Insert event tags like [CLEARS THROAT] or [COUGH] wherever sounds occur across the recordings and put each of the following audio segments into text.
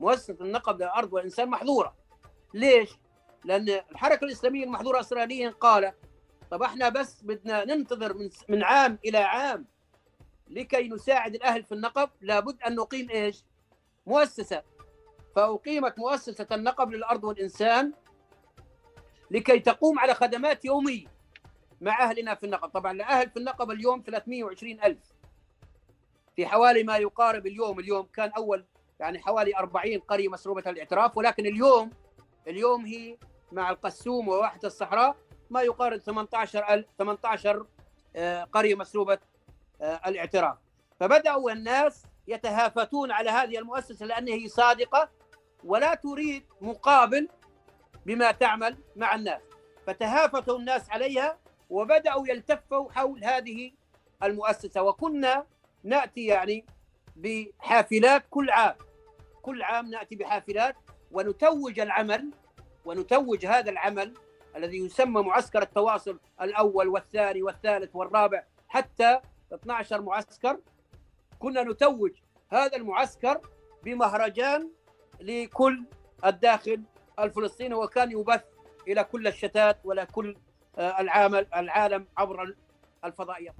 مؤسسه النقب للأرض والانسان محظورة ليش؟ لأن الحركة الإسلامية المحظورة اسرائيليا قالت طب إحنا بس بدنا ننتظر من من عام إلى عام لكي نساعد الأهل في النقب لابد أن نقيم إيش؟ مؤسسة فأقيمت مؤسسة النقب للأرض والإنسان لكي تقوم على خدمات يومية مع أهلنا في النقب، طبعا الاهل في النقب اليوم 320 ألف في حوالي ما يقارب اليوم اليوم كان أول يعني حوالي 40 قرية مسروبة الاعتراف ولكن اليوم اليوم هي مع القسوم وواحه الصحراء ما يقارب 18 18 آه، قرية مسروبة آه، الاعتراف. فبدأوا الناس يتهافتون على هذه المؤسسة لانها هي صادقة ولا تريد مقابل بما تعمل مع الناس. فتهافتوا الناس عليها وبدأوا يلتفوا حول هذه المؤسسة. وكنا نأتي يعني بحافلات كل عام. كل عام نأتي بحافلات ونتوج العمل ونتوج هذا العمل الذي يسمى معسكر التواصل الأول والثاني والثالث والرابع حتى 12 معسكر. كنا نتوج هذا المعسكر بمهرجان لكل الداخل الفلسطيني وكان يبث إلى كل الشتات ولا كل آه، العالم العالم عبر الفضائيات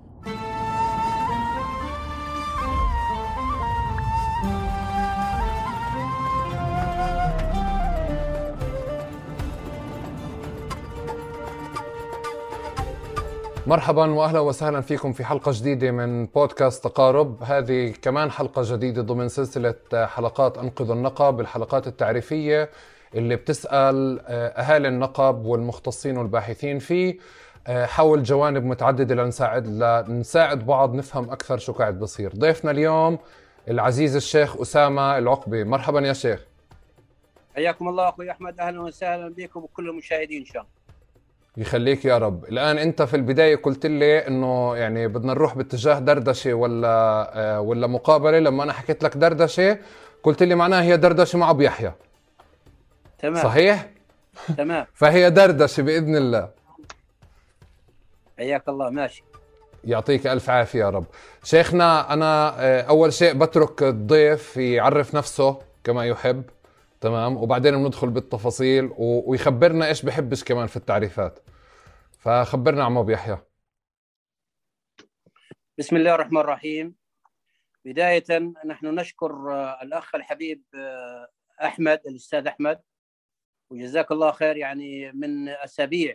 مرحبا وأهلا وسهلا فيكم في حلقة جديدة من بودكاست تقارب. هذه كمان حلقة جديدة ضمن سلسلة حلقات أنقذ النقب الحلقات التعريفية اللي بتسأل آه، أهالي النقب والمختصين والباحثين فيه آه، حول جوانب متعددة لنساعد لنساعد بعض نفهم أكثر شو قاعد بصير. ضيفنا اليوم العزيز الشيخ أسامة العقبي مرحبا يا شيخ. حياكم الله أخوي أحمد. أهلا وسهلا بكم وكل المشاهدين إن شاء الله. يخليك يا رب. الآن أنت في البداية قلت لي إنه يعني بدنا نروح باتجاه دردشة ولا آه، ولا مقابلة. لما أنا حكيت لك دردشة قلت لي معناها هي دردشة مع أبو يحيى. تمام. صحيح؟ تمام. [LAUGHS] فهي دردشة بإذن الله. حياك الله. ماشي. يعطيك ألف عافية يا رب. شيخنا أنا آه، أول شيء بترك الضيف يعرف نفسه كما يحب. تمام؟ وبعدين بندخل بالتفاصيل ويخبرنا إيش بحبش كمان في التعريفات. فخبرنا عم ابو يحيى بسم الله الرحمن الرحيم. بداية نحن نشكر آه، الأخ الحبيب آه، أحمد الأستاذ أحمد. وجزاك الله خير يعني من أسابيع.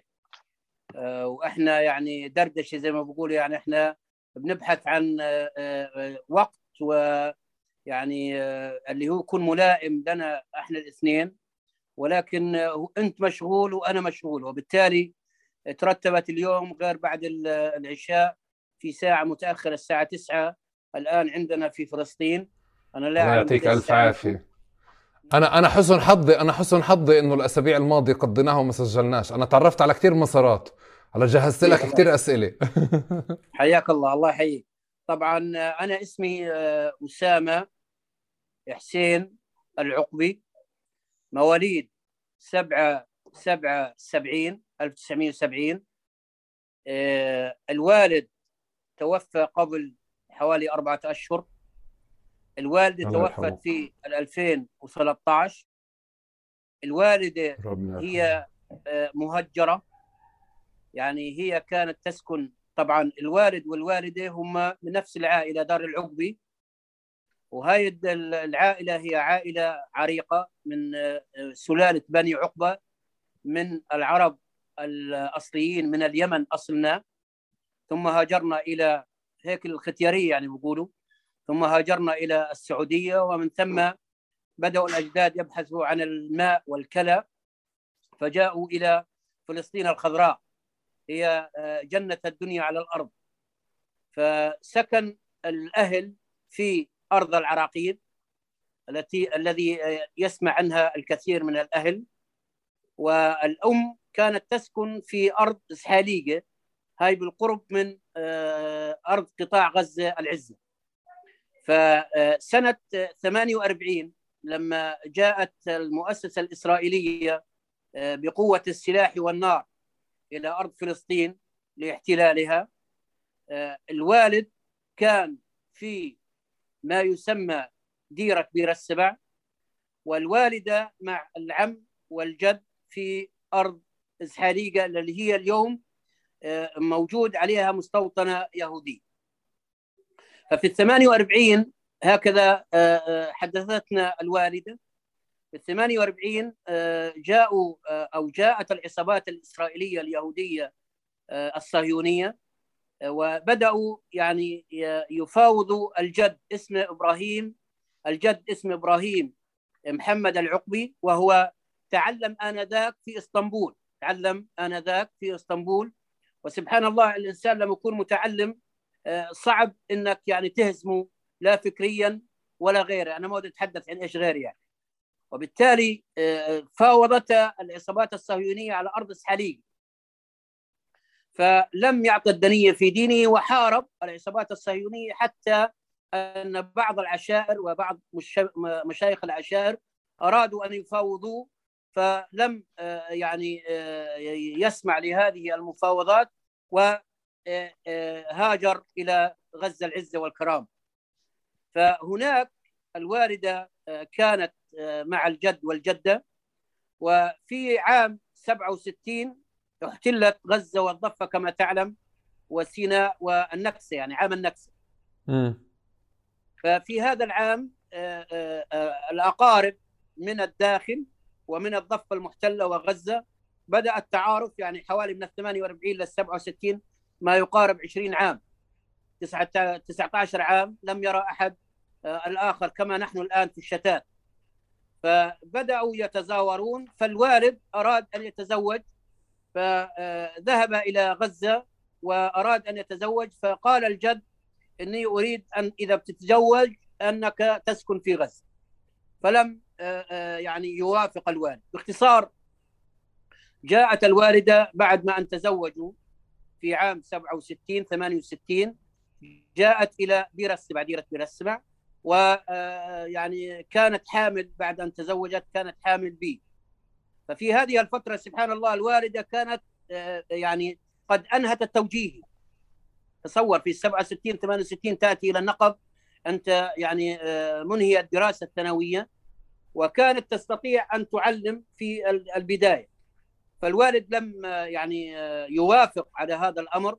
آه، وإحنا يعني دردشة زي ما بقول يعني إحنا بنبحث عن وقت و يعني اللي هو يكون ملائم لنا إحنا الاثنين ولكن أنت مشغول وأنا مشغول. وبالتالي ترتبت اليوم غير بعد العشاء في ساعة متأخرة الساعة 9 الآن عندنا في فلسطين. أنا لا يعطيك ألف عافية. أنا أنا حسن حظي أنا حسن حظي إنه الأسابيع الماضية قضيناها وما سجلناش. أنا تعرفت على كثير مسارات. على جهزت لك كثير أسئلة. [LAUGHS] حياك الله الله يحييك. طبعا أنا اسمي آه، أسامة. حسين العقبي مواليد سبعة سبعة سبعين 1970 آه، الوالد توفى قبل حوالي أربعة أشهر. الوالدة توفت في 2013 الوالدة هي آه، مهجرة. يعني هي كانت تسكن طبعا الوالد والوالدة هم من نفس العائلة دار العقبي. وهاي العائلة هي عائلة عريقة من آه، سلالة بني عقبة من العرب الأصليين من اليمن أصلنا. ثم هاجرنا إلى هيك الختيارية يعني بيقولوا. ثم هاجرنا إلى السعودية ومن ثم بدأوا الأجداد يبحثوا عن الماء والكلى. فجاءوا إلى فلسطين الخضراء. هي آه، جنة الدنيا على الأرض. فسكن الأهل في أرض العراقيل التي الذي آه، يسمع عنها الكثير من الأهل. والأم كانت تسكن في أرض اسحاليقه هاي بالقرب من آه، أرض قطاع غزة العزة. فسنه 48 لما جاءت المؤسسة الإسرائيلية آه، بقوة السلاح والنار إلى أرض فلسطين لاحتلالها آه، الوالد كان في ما يسمى ديرة كبير السبع والوالدة مع العم والجد في أرض اسحاليقه اللي هي اليوم موجود عليها مستوطنة يهوديه. ففي ال 48 هكذا حدثتنا الوالدة في ال 48 جاءوا أو جاءت العصابات الإسرائيلية اليهودية الصهيونية وبدأوا يعني يفاوضوا الجد اسمه إبراهيم الجد اسمه إبراهيم محمد العقبي وهو تعلم آنذاك في إسطنبول تعلم آنذاك في إسطنبول. وسبحان الله الإنسان لما يكون متعلم صعب إنك يعني تهزمه لا فكريا ولا غيره. أنا ما اريد أتحدث عن إيش غير يعني. وبالتالي فاوضت العصابات الصهيونية على أرض اسحاليق فلم يعطي الدنيه في دينه وحارب العصابات الصهيونيه حتى أن بعض العشائر وبعض مشايخ العشائر أرادوا أن يفاوضوه فلم يعني يسمع لهذه المفاوضات وهاجر إلى غزة العزة والكرامه فهناك الوالده كانت مع الجد والجدة وفي عام 67 احتلت غزة والضفة كما تعلم وسيناء والنكسة يعني عام النكسة. ففي هذا العام الأقارب من الداخل ومن الضفة المحتلة وغزة بدأ التعارف يعني حوالي من ال 48 لل 67 ما يقارب 20 عام. 19 عام لم يرى أحد الآخر كما نحن الآن في الشتات. فبدأوا يتزاورون فالوالد أراد أن يتزوج فذهب إلى غزة وأراد أن يتزوج فقال الجد إني أريد أن إذا بتتزوج أنك تسكن في غزة. فلم يعني يوافق الوالد. باختصار جاءت الوالدة بعد ما أن تزوجوا في عام 67 68 جاءت إلى بير السبع ديره بير السبع ويعني كانت حامل بعد أن تزوجت كانت حامل بي. ففي هذه الفترة سبحان الله الوالده كانت يعني قد أنهت التوجيهي. تصور في 67 68 تأتي إلى النقب أنت يعني منهي الدراسة الثانوية وكانت تستطيع أن تعلم في البداية. فالوالد لم يعني يوافق على هذا الأمر.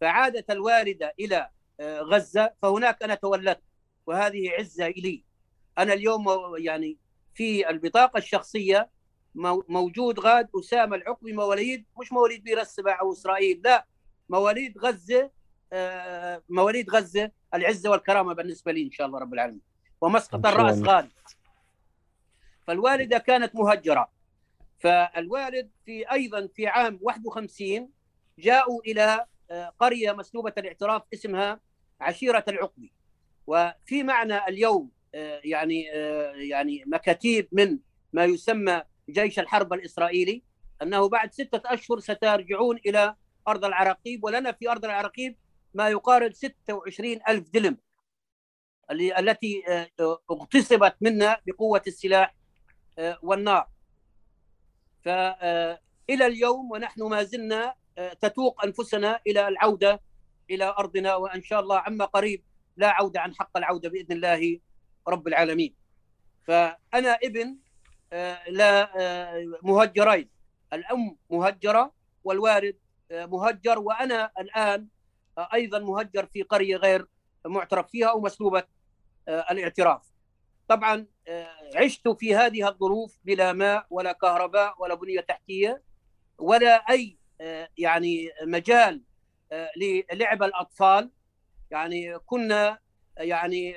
فعادت الوالدة إلى غزة فهناك أنا تولدت وهذه عزة لي أنا اليوم يعني في البطاقة الشخصية موجود غاد أسامة العقبي مواليد مش مواليد بير السبع أو إسرائيل لا مواليد غزة مواليد غزة العزة والكرامة بالنسبة لي إن شاء الله رب العالمين ومسقط الرأس غاد. فالوالدة كانت مهجرة. فالوالد في أيضا في عام 51 جاءوا إلى قرية مسلوبة الاعتراف اسمها عشيرة العقبي. وفي معنى اليوم يعني يعني مكاتيب من ما يسمى جيش الحرب الإسرائيلي أنه بعد ستة أشهر سترجعون إلى أرض العراقيب ولنا في أرض العراقيب ما يقارب 26 ألف دلم التي اغتصبت منا بقوة السلاح والنار. فإلى اليوم ونحن ما زلنا تتوق أنفسنا إلى العودة إلى أرضنا وإن شاء الله عما قريب لا عودة عن حق العودة بإذن الله رب العالمين. فأنا ابن مهجرين. الأم مهجرة والوالد مهجر وأنا الآن أيضا مهجر في قرية غير معترف فيها أو مسلوبة الاعتراف. طبعا عشت في هذه الظروف بلا ماء ولا كهرباء ولا بنية تحتية ولا أي يعني مجال للعب الأطفال. يعني كنا يعني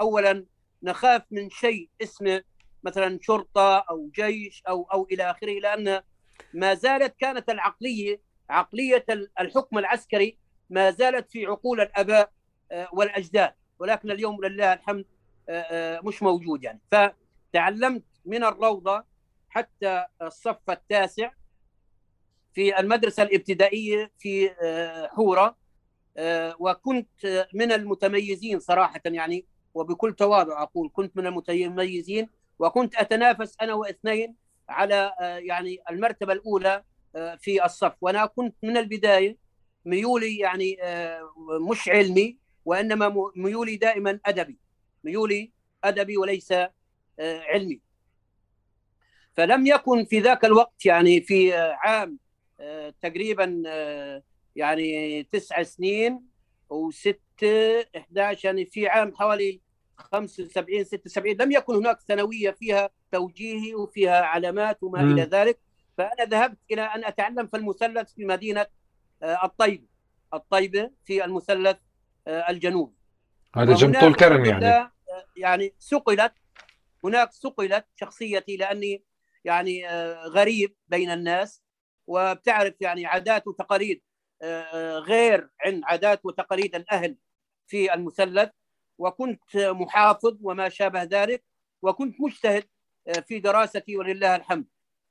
اولا نخاف من شيء اسمه مثلا شرطة أو جيش أو أو إلى آخره لأن ما زالت كانت العقليه عقلية الحكم العسكري ما زالت في عقول الأباء والأجداد. ولكن اليوم لله الحمد مش موجود يعني. فتعلمت من الروضة حتى الصف التاسع في المدرسة الابتدائية في حورة وكنت من المتميزين صراحة يعني وبكل تواضع أقول كنت من المتميزين وكنت أتنافس أنا واثنين على يعني المرتبة الأولى في الصف. وأنا كنت من البداية ميولي يعني مش علمي وإنما ميولي دائما أدبي. ميولي أدبي وليس علمي. فلم يكن في ذاك الوقت يعني في عام تقريبا يعني تسع سنين وست 11 يعني في عام حوالي 75 76 لم يكن هناك ثانوية فيها توجيهي وفيها علامات وما م. إلى ذلك. فأنا ذهبت إلى أن أتعلم في المثلث في مدينة الطيبة الطيبة في المثلث الجنوبي هذا جنب طول كرم يعني. يعني سقلت هناك سقلت شخصيتي لأني يعني غريب بين الناس. وبتعرف يعني عادات وتقاليد غير عن عادات وتقاليد الأهل في المثلث. وكنت محافظ وما شابه ذلك وكنت مجتهد في دراستي ولله الحمد.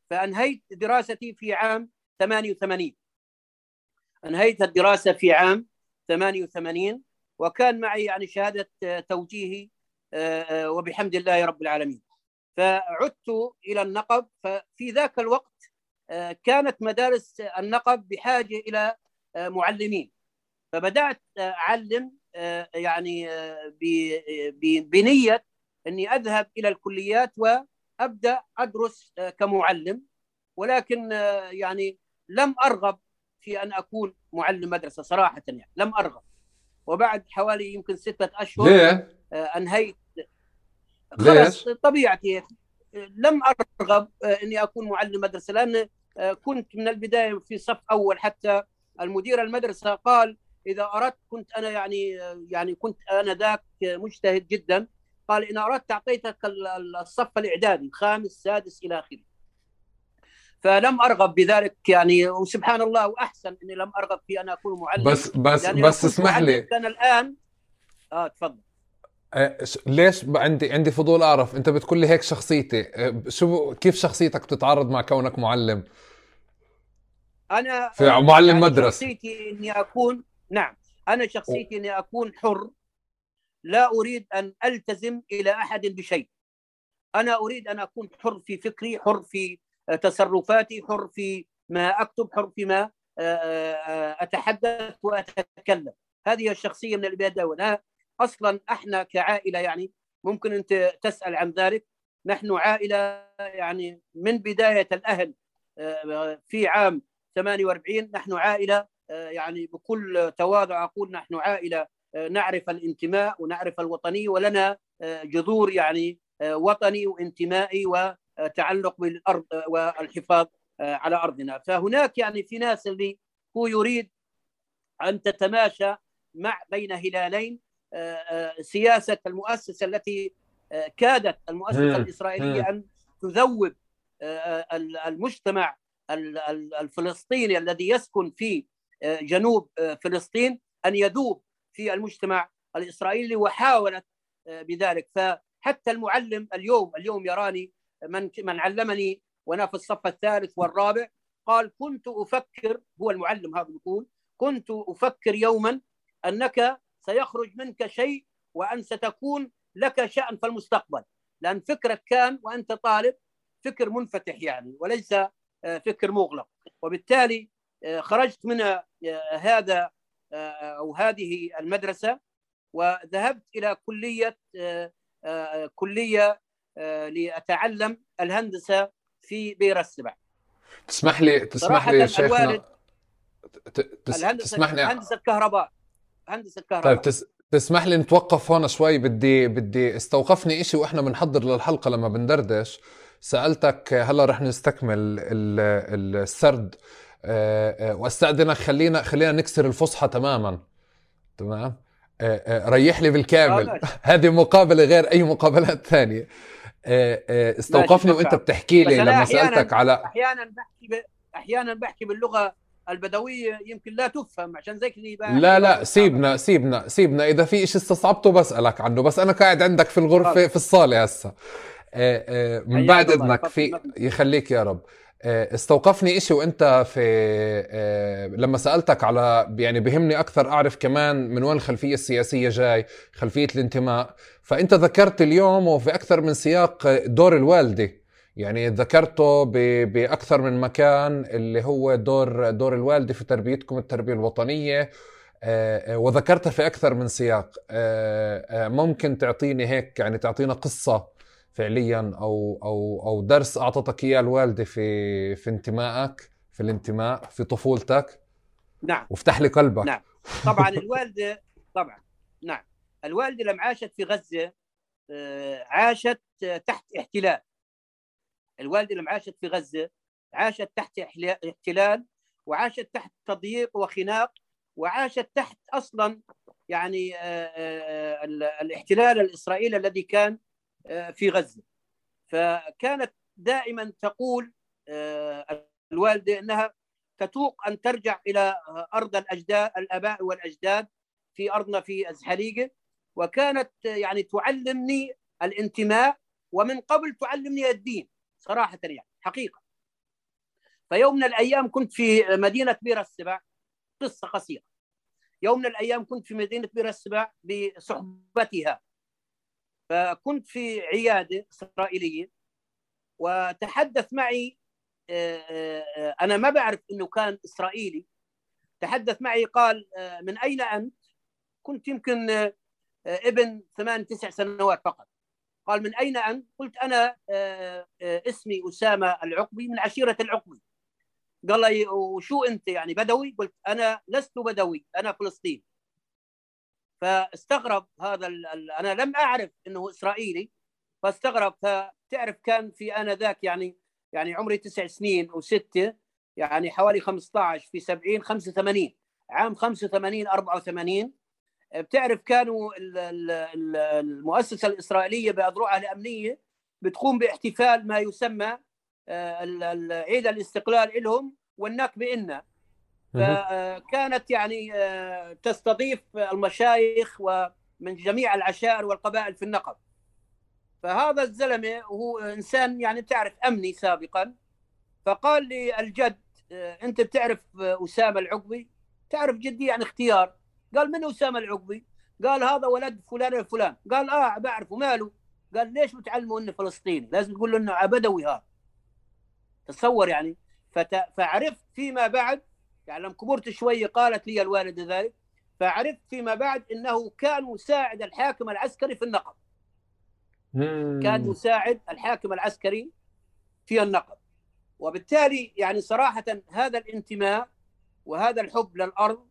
فأنهيت دراستي في عام 88 أنهيت الدراسة في عام 88 وكان معي يعني شهادة توجيهي وبحمد الله رب العالمين. فعدت إلى النقب ففي ذاك الوقت كانت مدارس النقب بحاجة إلى معلمين. فبدأت أعلم يعني بنية أني أذهب إلى الكليات وأبدأ أدرس كمعلم. ولكن يعني لم أرغب في أن أكون معلم مدرسة صراحة يعني لم أرغب. وبعد حوالي يمكن ستة أشهر ليه؟ أنهيت. خلص طبيعتي. لم أرغب أني أكون معلم مدرسة لأن كنت من البداية في صف أول حتى المدير المدرسة قال إذا أردت كنت أنا يعني يعني كنت أنا ذاك مجتهد جدا. قال إن أردت اعطيتك الصف الإعدادي الخامس السادس إلى آخره. فلم أرغب بذلك يعني وسبحان الله واحسن إني لم أرغب في أن أكون معلم. بس بس بس اسمح لي. كان الآن آه تفضل. ليش عندي عندي فضول أعرف أنت بتقول لي هيك شخصيتي. شو كيف شخصيتك بتتعارض مع كونك معلم؟ أنا في معلم يعني مدرسة. شخصيتي إني أكون نعم أنا شخصيتي إني أكون حر. لا أريد أن ألتزم إلى أحد بشيء. أنا أريد أن أكون حر في فكري حر في تصرفاتي حر في ما أكتب حر فيما أتحدث وأتكلم. هذه الشخصية من البدايه أصلا إحنا كعائلة يعني ممكن أنت تسأل عن ذلك. نحن عائلة يعني من بداية الأهل في عام 48 نحن عائلة يعني بكل تواضع أقول نحن عائلة نعرف الانتماء ونعرف الوطنيه ولنا جذور يعني وطني وانتمائي وتعلق بالأرض والحفاظ على أرضنا. فهناك يعني في ناس اللي هو يريد أن تتماشى مع بين هلالين سياسة المؤسسة التي كادت المؤسسة الإسرائيلية أن تذوب المجتمع الفلسطيني الذي يسكن في جنوب فلسطين أن يذوب في المجتمع الإسرائيلي وحاولت بذلك. فحتى المعلم اليوم اليوم يراني من من علمني وأنا في الصف الثالث والرابع قال كنت أفكر هو المعلم هذا يقول كنت أفكر يوما أنك سيخرج منك شيء وأن ستكون لك شأن في المستقبل لأن فكرك كان وأنت طالب فكر منفتح يعني وليس فكر مغلق. وبالتالي خرجت من هذا أو هذه المدرسة وذهبت إلى كلية كلية لأتعلم الهندسة في بير السبع. تسمح لي تسمح لي شيخنا تسمح لي هندسه كهرباء هندسه كهرباء طيب تس... تسمح لي نتوقف هون شوي بدي بدي استوقفني إشي وإحنا بنحضر للحلقة لما بندردش. سألتك هلا رح نستكمل السرد. واستأذنك خلينا خلينا نكسر الفصحى تماما. تمام؟ ريح لي بالكامل. [LAUGHS] هذه مقابلة غير أي مقابلات ثانية. استوقفني وأنت بتحكي لي لما سألتك على أحيانا بحكي ب... أحيانا بحكي باللغة البدوية يمكن لا تفهم عشان زي كذا لا لا سيبنا سيبنا سيبنا. إذا في شيء استصعبته بسألك عنه بس أنا قاعد عندك في الغرفه في الصالة هسه. من بعد إذنك في يخليك يا رب. استوقفني إشي وإنت في لما سألتك على يعني بهمني أكثر أعرف كمان من وين الخلفية السياسية جاي خلفية الانتماء. فإنت ذكرت اليوم وفي أكثر من سياق دور الوالدة. يعني ذكرته بأكثر من مكان اللي هو دور دور الوالدة في تربيتكم التربية الوطنية. وذكرتها في أكثر من سياق. ممكن تعطيني هيك يعني تعطينا قصة فعليا أو أو أو درس أعطتك إياه الوالدة في في انتمائك في الانتماء في طفولتك. نعم. وافتح لي قلبك. نعم. طبعا الوالدة طبعا. نعم. الوالدة لما عاشت في غزة آه، عاشت تحت احتلال. الوالدة لما عاشت في غزة عاشت تحت احتلال وعاشت تحت تضييق وخناق وعاشت تحت أصلا يعني آه، آه، الاحتلال الإسرائيلي الذي كان في غزة. فكانت دائما تقول الوالدة إنها تتوق أن ترجع إلى أرض الأجداد الأباء والأجداد في أرضنا في ازحليقه وكانت يعني تعلمني الانتماء ومن قبل تعلمني الدين صراحة يعني حقيقة. فيوم من الأيام كنت في مدينة بير السبع قصة قصيرة. يوم من الأيام كنت في مدينة بير السبع بصحبتها. فكنت في عيادة إسرائيلية وتحدث معي آه، آه، آه، أنا ما بعرف إنه كان إسرائيلي تحدث معي قال من أين أنت؟ كنت يمكن ابن ثمان تسع سنوات فقط قال من أين أنت؟ قلت أنا اسمي أسامة العقبي من عشيرة العقبي قال لي وشو أنت يعني بدوي؟ قلت أنا لست بدوي أنا فلسطيني فاستغرب هذا أنا لم أعرف إنه إسرائيلي فاستغرب فتعرف كان في آنذاك يعني يعني عمري تسع سنين وستة يعني حوالي 15 في 70 85 عام 85 84 بتعرف كانوا المؤسسة الإسرائيلية بأذرعها الأمنية بتقوم باحتفال ما يسمى آه، عيد الاستقلال لهم والنكبة إلنا فكانت يعني آه، تستضيف المشايخ ومن جميع العشائر والقبائل في النقب. فهذا الزلمة هو إنسان يعني تعرف أمني سابقا. فقال لي الجد آه، أنت بتعرف آه، أسامة العقبي؟ تعرف جدي يعني اختيار. قال من أسامة العقبي؟ قال هذا ولد فلان الفلان. قال آه بعرفه ماله. قال ليش بتعلمه إنه فلسطيني؟ لازم تقول له إنه عبدوي هذا. تصور يعني. فت... فعرفت فيما بعد يعني لما كبرت شوي قالت لي الوالدة ذلك فعرفت فيما بعد إنه كان مساعد الحاكم العسكري في النقب. كان يساعد الحاكم العسكري في النقب. وبالتالي يعني صراحة هذا الانتماء وهذا الحب للأرض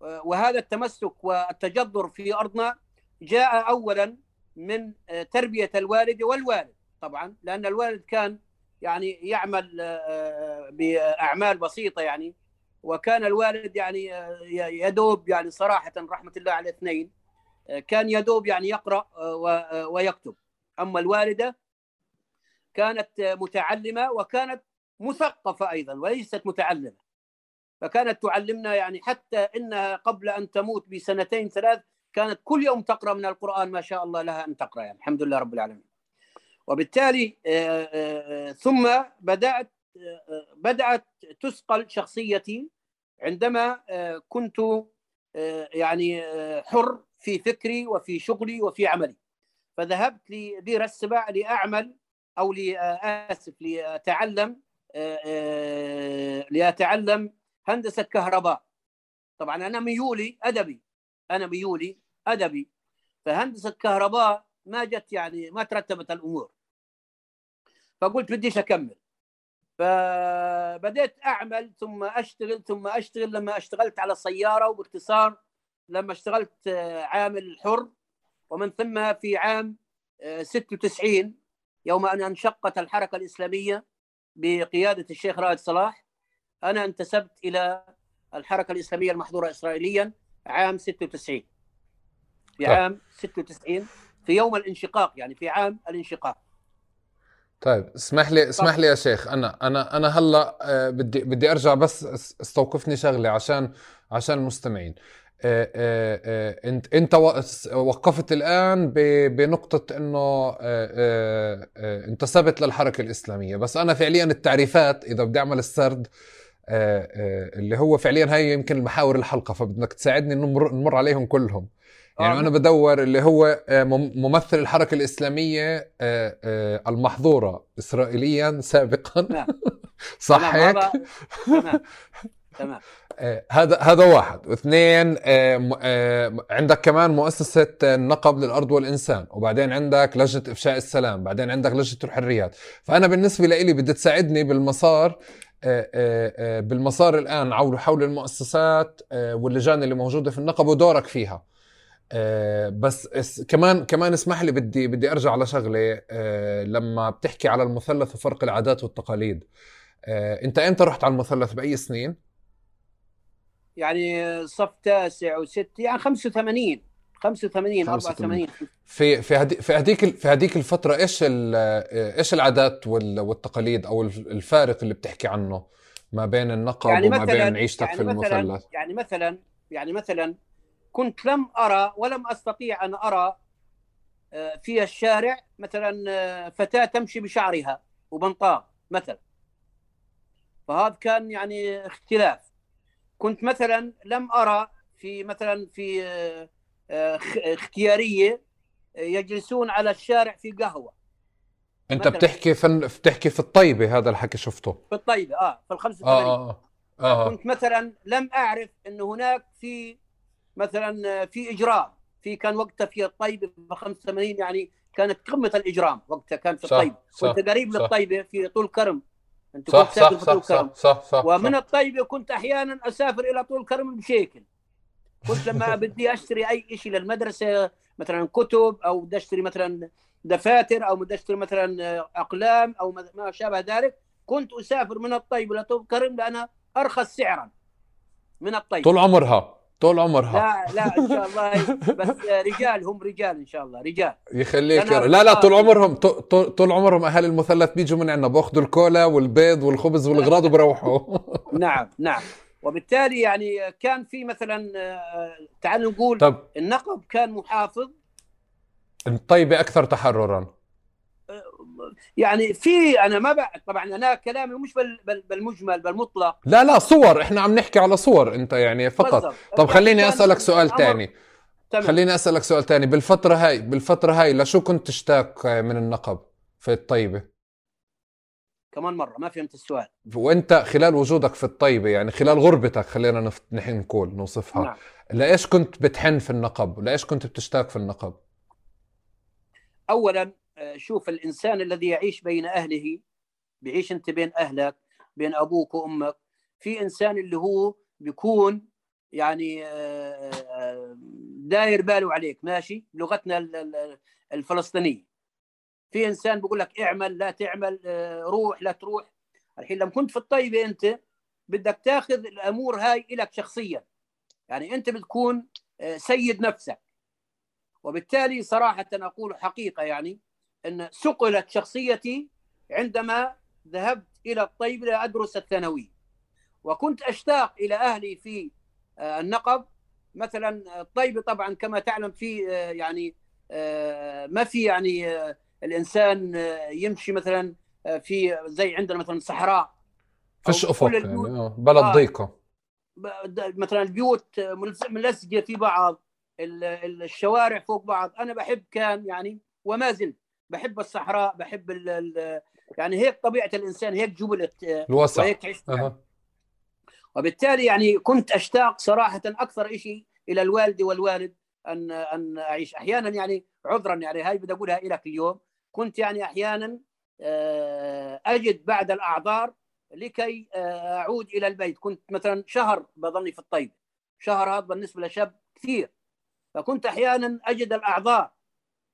وهذا التمسك والتجذر في أرضنا جاء أولا من تربية الوالد والوالد طبعا لأن الوالد كان يعني يعمل آه، بأعمال بسيطة يعني وكان الوالد يعني آه، يدوب يعني صراحة رحمة الله على الاثنين آه، كان يدوب يعني يقرأ ويكتب. أما الوالدة كانت متعلمة وكانت مثقفة أيضا وليست متعلمة. فكانت تعلمنا يعني حتى إنها قبل أن تموت بسنتين ثلاث كانت كل يوم تقرأ من القرآن ما شاء الله لها أن تقرأ يعني. الحمد لله رب العالمين. وبالتالي آه، آه، ثم بدأت آه، بدأت تثقل شخصيتي عندما كنت يعني حر في فكري وفي شغلي وفي عملي. فذهبت لبير السبع اسف لأتعلم آه، آه، لأتعلم هندسة كهرباء. طبعا أنا ميولي أدبي. أنا ميولي أدبي. فهندسة كهرباء ما جت يعني ما ترتبت الأمور. فقلت بديش أكمل. فبديت أعمل ثم أشتغل ثم أشتغل. لما اشتغلت على سيارة وباختصار لما اشتغلت آه، عامل حر ومن ثم في عام 96 آه، يوم أن انشقت الحركة الإسلامية بقيادة الشيخ رائد صلاح أنا انتسبت إلى الحركة الإسلامية المحظورة إسرائيليا عام 96 في طيب. عام 96 في يوم الانشقاق يعني في عام الانشقاق. طيب اسمح لي اسمح لي يا شيخ. أنا أنا أنا هلأ آه، بدي بدي أرجع بس أستوقفني شغلة عشان عشان المستمعين آه، آه، إنت إنت وقفت الآن بنقطة إنه انتسبت للحركة الإسلامية. بس أنا فعليا التعريفات إذا بدي أعمل السرد اللي هو فعليا هي يمكن محاور الحلقة فبدك تساعدني نمر, نمر عليهم كلهم. يعني أنا بدور اللي هو ممثل الحركة الإسلامية المحظورة اسرائيليا سابقا. نعم. [LAUGHS] صح هيك؟ تمام. [LAUGHS] هذا هذا واحد. واثنين عندك كمان مؤسسة النقب للأرض والإنسان. وبعدين عندك لجنة إفشاء السلام. بعدين عندك لجنة الحريات. فأنا بالنسبة لي بدي تساعدني بالمسار بالمسار الآن حول المؤسسات واللجان اللي موجودة في النقب ودورك فيها. بس كمان كمان اسمح لي بدي بدي أرجع على شغله لما بتحكي على المثلث وفرق العادات والتقاليد. أنت إمتى رحت على المثلث؟ بأي سنين؟ يعني صف تاسع وست يعني 85 85 84 في في هدي في هذيك في هذيك الفترة إيش إيش العادات والتقاليد أو الفارق اللي بتحكي عنه ما بين النقب يعني وما بين عيشتك يعني في المثلث؟ يعني مثلا يعني مثلا كنت لم أرى ولم أستطيع أن أرى آه، في الشارع مثلا آه، فتاة تمشي بشعرها وبنطاق مثلا. فهذا كان يعني اختلاف. كنت مثلا لم أرى في مثلا في آه، اختيارية يجلسون على الشارع في قهوة. أنت بتحكي فن بتحكي في الطيبة هذا الحكي شفته. في الطيبة آه في ال 85 آه, آه, آه. كنت مثلا لم أعرف انه هناك في مثلا في إجرام. في كان وقتها في الطيبه ب 85 يعني كانت قمة الإجرام وقتها كان في الطيبه كنت قريب صح. للطيبه في طول كرم. أنت صح كنت صح في طول كرم. صح صح ومن صح الطيبه كنت أحيانا أسافر إلى طول كرم بشيكل. كنت لما [LAUGHS] بدي أشتري أي شيء للمدرسة مثلا كتب أو بدي أشتري مثلا دفاتر أو بدي أشتري مثلا أقلام أو ما شابه ذلك كنت أسافر من الطيب إلى طول كرم لأنها أرخص سعرا من الطيب. طول عمرها. طول عمرها. لا لا إن شاء الله. بس رجال هم رجال إن شاء الله رجال. يخليك لا لا طول عمرهم طول عمرهم اهالي المثلث بيجوا من عندنا باخذوا الكولا والبيض والخبز والغراض وبروحوا. [LAUGHS] نعم نعم. وبالتالي يعني كان في مثلا آه، تعال نقول طب. النقب كان محافظ. الطيبه أكثر تحررا. يعني في أنا ما بقى طبعا أنا كلامي مش بالمجمل بالمطلق. لا لا صور إحنا عم نحكي على صور أنت يعني فقط. بالزبط. طب خليني أسألك سؤال ثاني خليني أسألك سؤال ثاني بالفترة هاي بالفترة هاي لشو كنت تشتاق من النقب في الطيبة؟ كمان مرة ما فهمت السؤال. وأنت خلال وجودك في الطيبة يعني خلال غربتك خلينا. نحن نقول نوصفها. نعم. لإيش كنت بتحن في النقب؟ لإيش كنت بتشتاق في النقب؟ اولا شوف الإنسان الذي يعيش بين أهله بيعيش أنت بين أهلك بين أبوك وأمك في إنسان اللي هو بيكون يعني آه، آه، داير باله عليك ماشي؟ بلغتنا الفلسطينية. في إنسان بيقول لك اعمل لا تعمل آه، روح لا تروح. الحين لما كنت في الطيبه أنت بدك تاخذ الأمور هاي لك شخصيا. يعني أنت بتكون سيد نفسك. وبالتالي صراحة أقول حقيقة يعني أن سقلت شخصيتي عندما ذهبت إلى الطيب لأدرس الثانوي. وكنت أشتاق إلى أهلي في آه، النقب. مثلا الطيب طبعا كما تعلم في آه، يعني آه، ما في يعني الإنسان يمشي مثلا في زي عندنا مثلا صحراء فيش أفق يعني بلد ضيقة. مثلا البيوت ملزقة في بعض الشوارع فوق بعض. أنا بحب كان يعني وما زلت. بحب الصحراء بحب ال ال يعني هيك طبيعة الإنسان هيك جبلت الوسع. وهيك عشت أه. وبالتالي يعني كنت أشتاق صراحة أكثر شيء إلى الوالدة والوالد أن أن أعيش. أحيانا يعني عذرا يعني هاي بدي أقولها لك اليوم. كنت يعني أحيانا آه، أجد بعد الأعذار لكي آه، أعود إلى البيت. كنت مثلا شهر بظني في الطيب. شهر هذا بالنسبة لشاب كثير. فكنت أحيانا أجد الأعذار.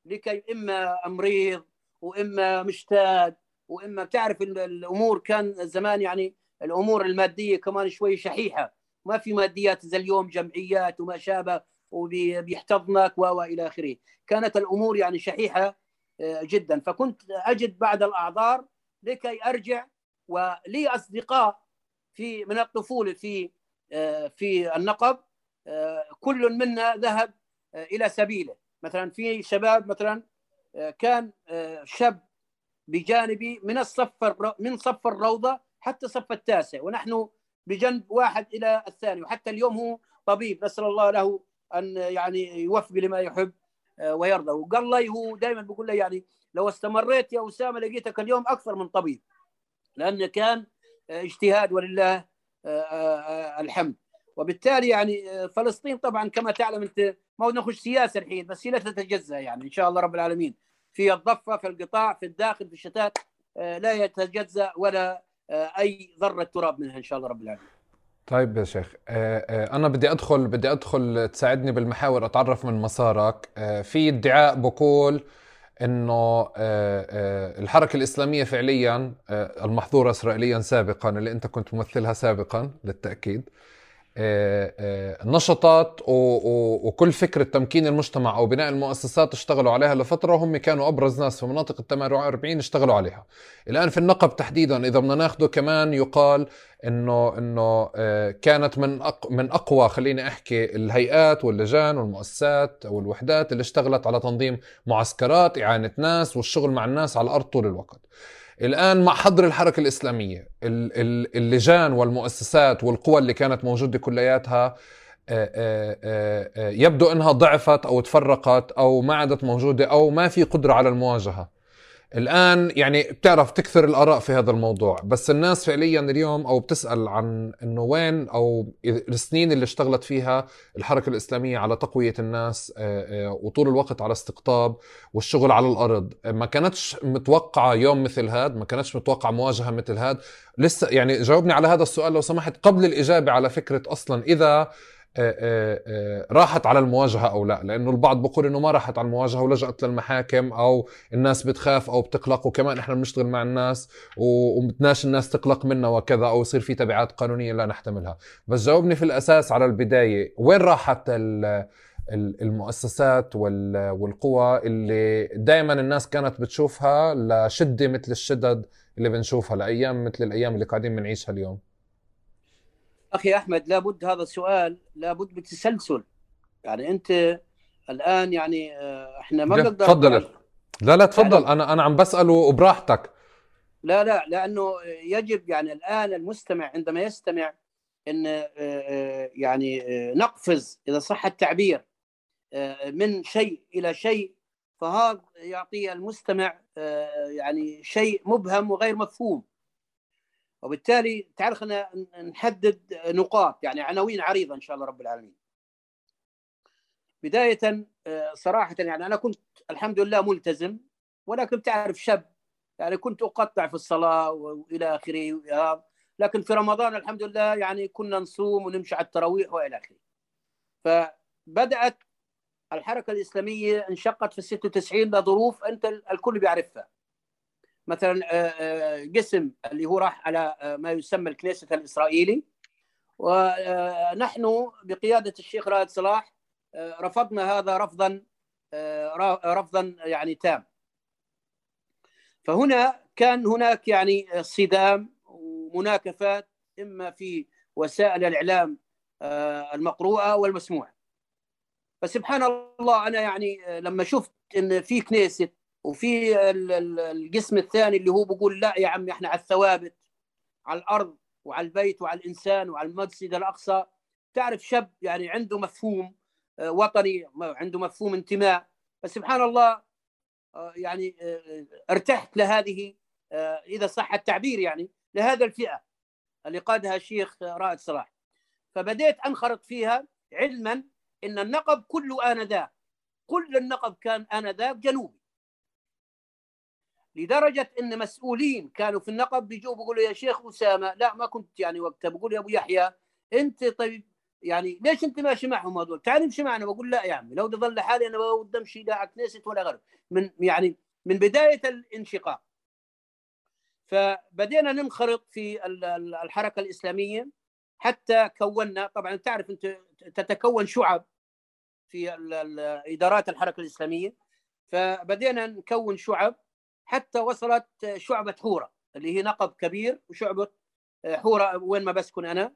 لكي إما مريض وإما مشتاق وإما بتعرف الأمور كان زمان يعني الأمور المادية كمان شوي شحيحة. ما في ماديات زي اليوم جمعيات وما شابه وبيحتضنك وإلى آخره. كانت الأمور يعني شحيحة آه، جدا. فكنت أجد بعد الأعذار لكي أرجع ولي أصدقاء في من الطفولة في آه، في النقب آه، كل منا ذهب إلى سبيله. مثلا في شباب مثلا آه، كان آه، شاب بجانبي من الصف من صف الروضة حتى صف التاسع ونحن بجنب واحد إلى الثاني وحتى اليوم هو طبيب نسأل الله له أن يعني يوفق لما يحب آه، ويرضى. وقال لي هو دائما بيقول لي يعني لو استمريت يا أسامة لقيتك اليوم أكثر من طبيب. لأن كان اجتهاد ولله الحمد. وبالتالي يعني فلسطين طبعا كما تعلم أنت ما نخش سياسة الحين بس هي لا تتجزأ يعني إن شاء الله رب العالمين. في الضفة في القطاع في الداخل في الشتات لا يتجزأ ولا أي ذرة تراب منها إن شاء الله رب العالمين. طيب يا شيخ أنا بدي أدخل بدي أدخل تساعدني بالمحاور أتعرف من مسارك. في ادعاء بقول إنه الحركة الإسلامية فعليا المحظورة اسرائيليا سابقا اللي أنت كنت ممثلها سابقا للتأكيد. آه، آه، نشطت وكل فكرة تمكين المجتمع أو بناء المؤسسات اشتغلوا عليها لفترة وهم كانوا أبرز ناس في مناطق ال 48 اشتغلوا عليها. الآن في النقب تحديدا إذا بدنا ناخده كمان يقال إنه إنه آه، كانت من من أقوى خليني أحكي الهيئات واللجان والمؤسسات والوحدات اللي اشتغلت على تنظيم معسكرات إعانة ناس والشغل مع الناس على الأرض طول الوقت. الآن مع حضر الحركة الإسلامية اللجان والمؤسسات والقوى اللي كانت موجودة كلياتها آه، آه، آه، يبدو أنها ضعفت أو تفرقت أو ما عادت موجودة أو ما في قدرة على المواجهة. الآن يعني بتعرف تكثر الآراء في هذا الموضوع بس الناس فعليا اليوم أو بتسأل عن إنه وين أو السنين اللي اشتغلت فيها الحركة الإسلامية على تقوية الناس آه، آه، وطول الوقت على استقطاب والشغل على الأرض. ما كانتش متوقعة يوم مثل هذا ما كانتش متوقعة مواجهة مثل هذا لسه يعني جاوبني على هذا السؤال لو سمحت قبل الإجابة على فكرة أصلا إذا راحت على المواجهة أو لا؟ لأنه البعض بقول إنه ما راحت على المواجهة ولجأت للمحاكم أو الناس بتخاف أو بتقلق وكمان إحنا بنشتغل مع الناس وبدناش الناس تقلق منا وكذا أو يصير في تبعات قانونية لا نحتملها. بس جاوبني في الأساس على البداية وين راحت المؤسسات والقوى اللي دائما الناس كانت بتشوفها لشدة مثل الشدد اللي بنشوفها لأيام مثل الأيام اللي قاعدين بنعيشها اليوم؟ أخي أحمد لابد هذا السؤال لابد بتسلسل يعني أنت الآن يعني آه، إحنا ما بنقدر تفضل. لا لا تفضل. يعني أنا أنا عم بسأله براحتك. لا لا لأنه يجب يعني الآن المستمع عندما يستمع إن آه، آه، يعني نقفز إذا صح التعبير من شيء إلى شيء فهذا يعطي المستمع يعني شيء مبهم وغير مفهوم. وبالتالي تعال خلينا نحدد نقاط يعني عناوين عريضة إن شاء الله رب العالمين. بداية آه، صراحة يعني أنا كنت الحمد لله ملتزم ولكن تعرف شاب يعني كنت أقطع في الصلاة وإلى آخره لكن في رمضان الحمد لله يعني كنا نصوم ونمشي على التراويح وإلى آخره. فبدأت الحركة الإسلامية انشقت في 96 لظروف أنت الكل بيعرفها. مثلا آه، آه، قسم اللي هو راح على آه، ما يسمى الكنيسة الإسرائيلي. ونحن بقيادة الشيخ رائد صلاح رفضنا هذا رفضا رفضا يعني تام. فهنا كان هناك يعني صدام ومناكفات إما في وسائل الإعلام المقروءة والمسموعة. فسبحان الله أنا يعني لما شفت إن في كنيسة وفي القسم الثاني اللي هو بيقول لا يا عمي إحنا على الثوابت على الأرض وعلى البيت وعلى الإنسان وعلى المسجد الأقصى. تعرف شاب يعني عنده مفهوم آه، وطني عنده مفهوم انتماء. فسبحان الله آه، يعني آه، ارتحت لهذه إذا صح التعبير يعني لهذا الفئة. اللي قادها الشيخ رائد صلاح. فبديت أنخرط فيها علما إن النقب كله آنذاك. كل النقب كان آنذاك جنوبي. لدرجة إن مسؤولين كانوا في النقب بيجوا بيقولوا يا شيخ أسامة لا ما كنت يعني وقتها. بقول يا أبو يحيى أنت طيب يعني ليش أنت ماشي معهم هذول؟ تعال امشي معنا. بقول لا يا عمي لو ظل لحالي أنا ما بدي أمشي لا على كنيست ولا غيره. من يعني من بداية الانشقاق. فبدينا ننخرط في الحركة الإسلامية حتى كونا طبعا تعرف أنت تتكون شعب في إدارات الحركة الإسلامية. فبدينا نكون شعب حتى وصلت شعبة حورة اللي هي نقب كبير وشعبة آه، حورة وين ما بسكن أنا.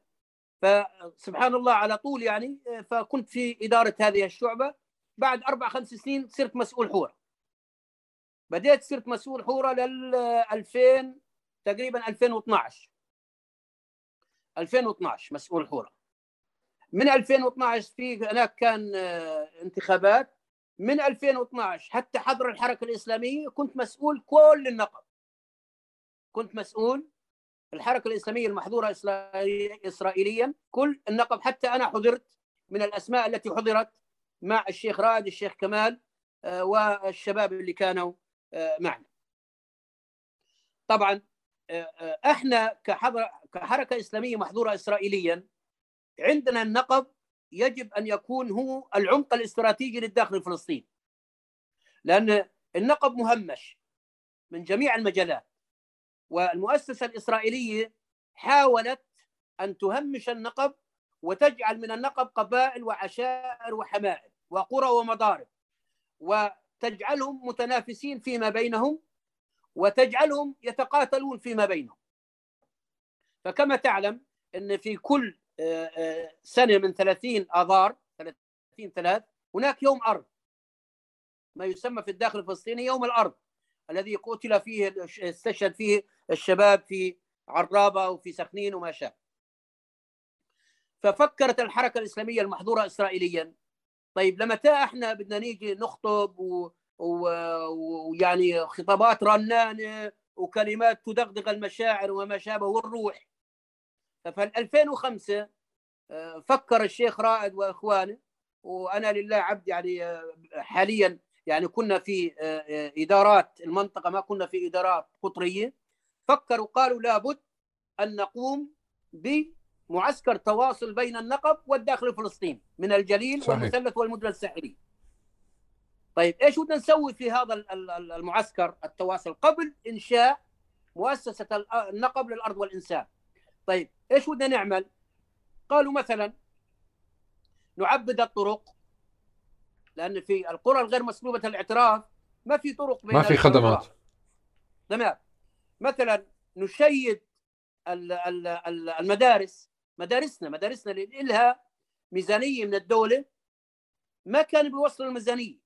فسبحان الله على طول يعني آه، فكنت في إدارة هذه الشعبة. بعد أربع خمس سنين صرت مسؤول حورة. بديت صرت مسؤول حورة لل 2000 تقريبا 2012 2012 مسؤول حورة. من 2012 في هناك كان آه، انتخابات. من 2012 حتى حضر الحركة الإسلامية كنت مسؤول كل النقب. كنت مسؤول الحركة الإسلامية المحظورة اسرائيليا كل النقب. حتى أنا حضرت من الأسماء التي حضرت مع الشيخ رائد الشيخ كمال آه، والشباب اللي كانوا آه، معنا. طبعا آه، إحنا كحركة إسلامية محظورة اسرائيليا عندنا النقب يجب أن يكون هو العمق الاستراتيجي للداخل الفلسطيني. لأن النقب مهمش من جميع المجالات والمؤسسة الإسرائيلية حاولت أن تهمش النقب وتجعل من النقب قبائل وعشائر وحمائل وقرى ومضارب وتجعلهم متنافسين فيما بينهم وتجعلهم يتقاتلون فيما بينهم. فكما تعلم إن في كل سنة من 30 آذار 30 ثلاث هناك يوم أرض. ما يسمى في الداخل الفلسطيني يوم الأرض الذي قتل فيه استشهد فيه الشباب في عرابة وفي سخنين وما شابه ففكرت الحركة الإسلامية المحظورة اسرائيليا. طيب لمتى إحنا بدنا نيجي نخطب ويعني و... خطابات رنانة وكلمات تدغدغ المشاعر وما شابه والروح؟ ففي 2005 آه، فكر الشيخ رائد وإخوانه وأنا لله عبد يعني آه، حاليا يعني كنا في آه، إدارات المنطقة ما كنا في إدارات قطرية. فكروا قالوا لابد أن نقوم بمعسكر تواصل بين النقب والداخل الفلسطيني من الجليل صحيح. والمثلث والمدن الساحليه طيب إيش بدنا نسوي في هذا المعسكر التواصل قبل إنشاء مؤسسة النقب للأرض والإنسان؟ طيب إيش بدنا نعمل؟ قالوا مثلا نعبد الطرق لأن في القرى الغير مسلوبة الاعتراف ما في طرق بين ما في خدمات. تمام. مثلا نشيد المدارس مدارسنا مدارسنا اللي لها ميزانية من الدولة ما كانوا بيوصلوا الميزانية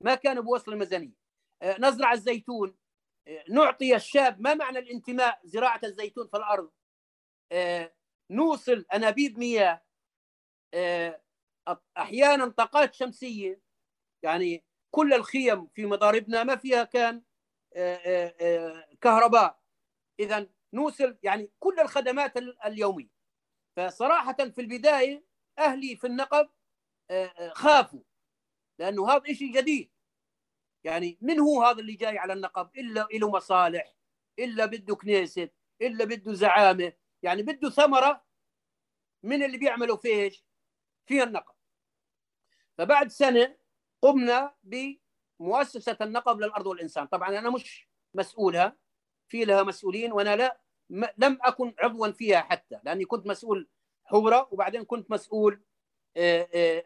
ما كانوا بيوصلوا الميزانية. آه، نزرع الزيتون. آه، نعطي الشاب ما معنى الانتماء زراعة الزيتون في الأرض. نوصل انابيب مياه. أحيانا طاقات شمسية. يعني كل الخيم في مضاربنا ما فيها كان كهرباء. إذا نوصل يعني كل الخدمات اليومية. فصراحة في البداية أهلي في النقب خافوا لأنه هذا شيء جديد. يعني من هو هذا اللي جاي على النقب؟ إلا له مصالح إلا بده كنيسه إلا بده زعامة. يعني بده ثمرة من اللي بيعملوا فيش في النقب. فبعد سنة قمنا بمؤسسة النقب للأرض والإنسان. طبعا أنا مش مسؤولها في لها مسؤولين وأنا لا لم أكن عضوا فيها حتى لأني كنت مسؤول حورة وبعدين كنت مسؤول آه، آه،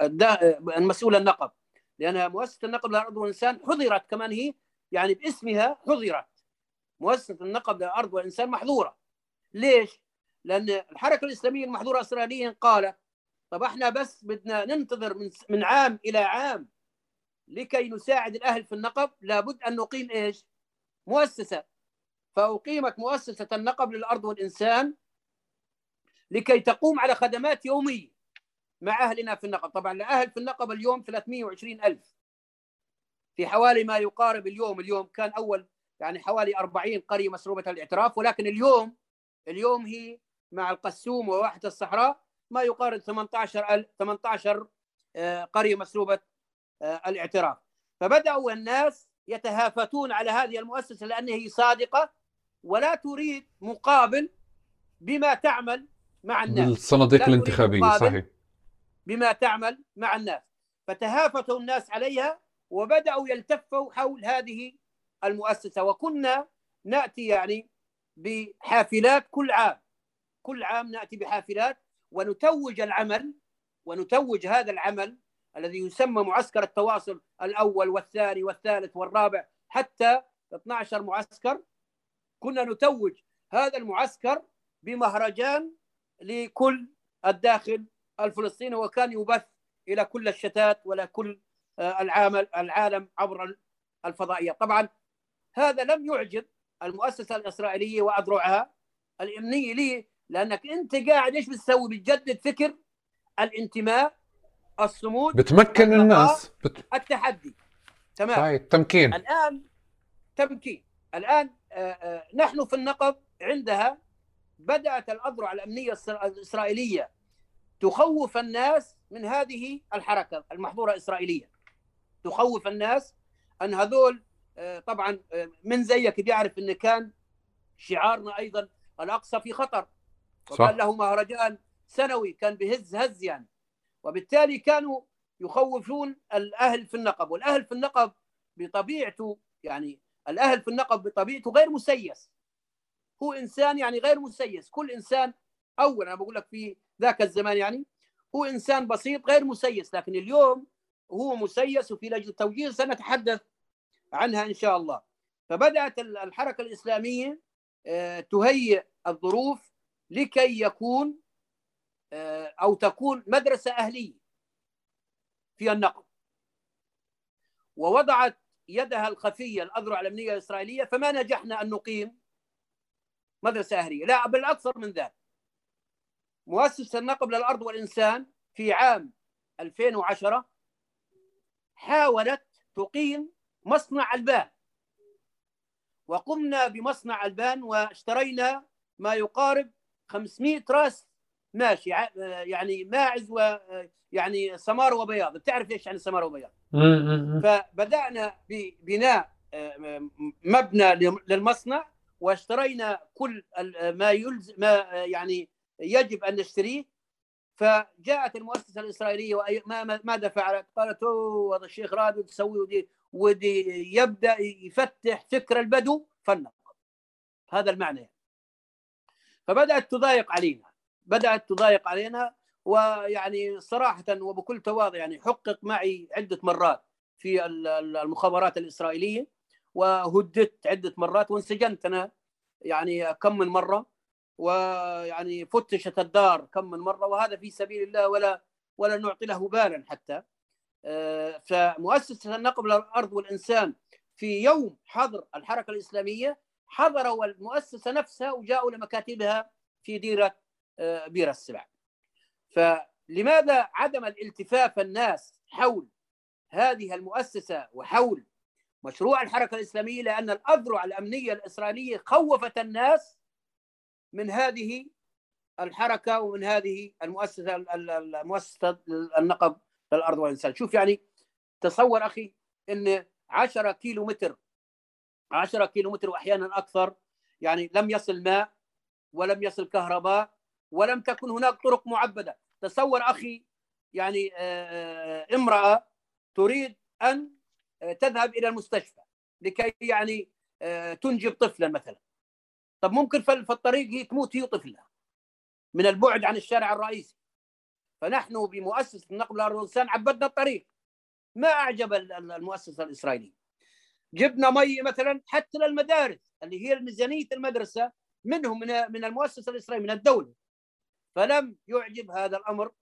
آه، مسؤول النقب. لأنها مؤسسة النقب للأرض والإنسان حضرت كمان هي يعني باسمها حضرت مؤسسة النقب للأرض والإنسان محظورة ليش؟ لأن الحركة الإسلامية المحظورة إسرائيليا قالت طب إحنا بس بدنا ننتظر من من عام إلى عام لكي نساعد الأهل في النقب لابد أن نقيم إيش؟ مؤسسة فأقيمت مؤسسة النقب للأرض والإنسان لكي تقوم على خدمات يومية مع أهلنا في النقب طبعا الأهل في النقب اليوم 320 ألف في حوالي ما يقارب اليوم اليوم كان أول يعني حوالي 40 قرية مسروبة الاعتراف ولكن اليوم اليوم هي مع القسوم وواحة الصحراء ما يقارب 18 18 آه، قرية مسروبة آه، الاعتراف. فبدأوا الناس يتهافتون على هذه المؤسسة لأنها صادقة ولا تريد مقابل بما تعمل مع الناس. الصناديق الانتخابية صحيح. بما تعمل مع الناس. فتهافتوا الناس عليها وبدأوا يلتفوا حول هذه المؤسسة. وكنا نأتي يعني بحافلات كل عام. كل عام نأتي بحافلات ونتوج العمل ونتوج هذا العمل الذي يسمى معسكر التواصل الأول والثاني والثالث والرابع حتى 12 معسكر. كنا نتوج هذا المعسكر بمهرجان لكل الداخل الفلسطيني وكان يبث إلى كل الشتات ولا كل آه، العالم عبر الفضائيات طبعا هذا لم يعجب المؤسسة الإسرائيلية وأذرعها الأمنية. ليه؟ لأنك أنت قاعد إيش بتسوي؟ بتجدد فكر الانتماء الصمود بتمكن الناس. بت... التحدي. تمام. صحيح تمكين. الآن تمكين. الآن نحن في النقب. عندها بدأت الأذرع الأمنية الإسرائيلية تخوف الناس من هذه الحركة المحظورة اسرائيليا. تخوف الناس أن هذول طبعا من زيك بيعرف إن كان شعارنا أيضا الأقصى في خطر. وكان له مهرجان سنوي كان بهز هز يعني. وبالتالي كانوا يخوفون الأهل في النقب. والأهل في النقب بطبيعته يعني الأهل في النقب بطبيعته غير مسيس. هو إنسان يعني غير مسيس. كل إنسان اول أنا بقول لك في ذاك الزمان يعني هو إنسان بسيط غير مسيس. لكن اليوم هو مسيس وفي لجنة توجيه سنتحدث عنها إن شاء الله. فبدأت الحركة الإسلامية آه، تهيئ الظروف لكي يكون آه، أو تكون مدرسة أهلية في النقد ووضعت يدها الخفية الأذرع الامنيه الإسرائيلية فما نجحنا أن نقيم مدرسة أهلية. لا بل أكثر من ذلك. مؤسسة النقب للارض والإنسان في عام 2010 حاولت تقيم مصنع البان. وقمنا بمصنع البان واشترينا ما يقارب 500 راس ماشي يعني ماعز ويعني سمار وبياض. بتعرف إيش يعني سمار وبياض؟ فبدأنا ببناء آه، مبنى للمصنع واشترينا كل ما يلزم ما يعني يجب أن نشتريه. فجاءت المؤسسة الإسرائيلية وما ماذا فعلت؟ قالت أوه هذا الشيخ راد تسوي ودي يبدا يفتح فكر البدو فلنقل هذا المعنى. فبدأت تضايق علينا. بدأت تضايق علينا ويعني صراحة وبكل تواضع يعني حقق معي عدة مرات في المخابرات الإسرائيلية وهددت عدة مرات وانسجنت أنا يعني كم من مرة ويعني فتشت الدار كم من مرة وهذا في سبيل الله ولا ولا نعطي له بالا حتى. فمؤسسة النقب للأرض والإنسان في يوم حظر الحركة الإسلامية حضروا المؤسسه نفسها وجاءوا لمكاتبها في ديرة آه، بير السبع. فلماذا عدم الالتفاف الناس حول هذه المؤسسة وحول مشروع الحركة الإسلامية؟ لأن الأذرع الأمنية الإسرائيلية خوفت الناس من هذه الحركة ومن هذه المؤسسة المؤسسة النقب للارض والإنسان. شوف يعني تصور أخي إن 10 كيلو متر 10 كيلو متر واحيانا أكثر يعني لم يصل ماء ولم يصل كهرباء ولم تكن هناك طرق معبدة. تصور أخي يعني آه، آه، امرأة تريد أن آه، تذهب إلى المستشفى لكي يعني تنجب طفلا مثلا. طب ممكن في الطريق هي تموت هي وطفلها من البعد عن الشارع الرئيسي. فنحن بمؤسسة النقل الانسان عبدنا الطريق. ما أعجب المؤسسة الإسرائيلية. جبنا مي مثلا حتى للمدارس اللي هي ميزانية المدرسة منهم من من المؤسسة الإسرائيلية من الدولة. فلم يعجب هذا الأمر.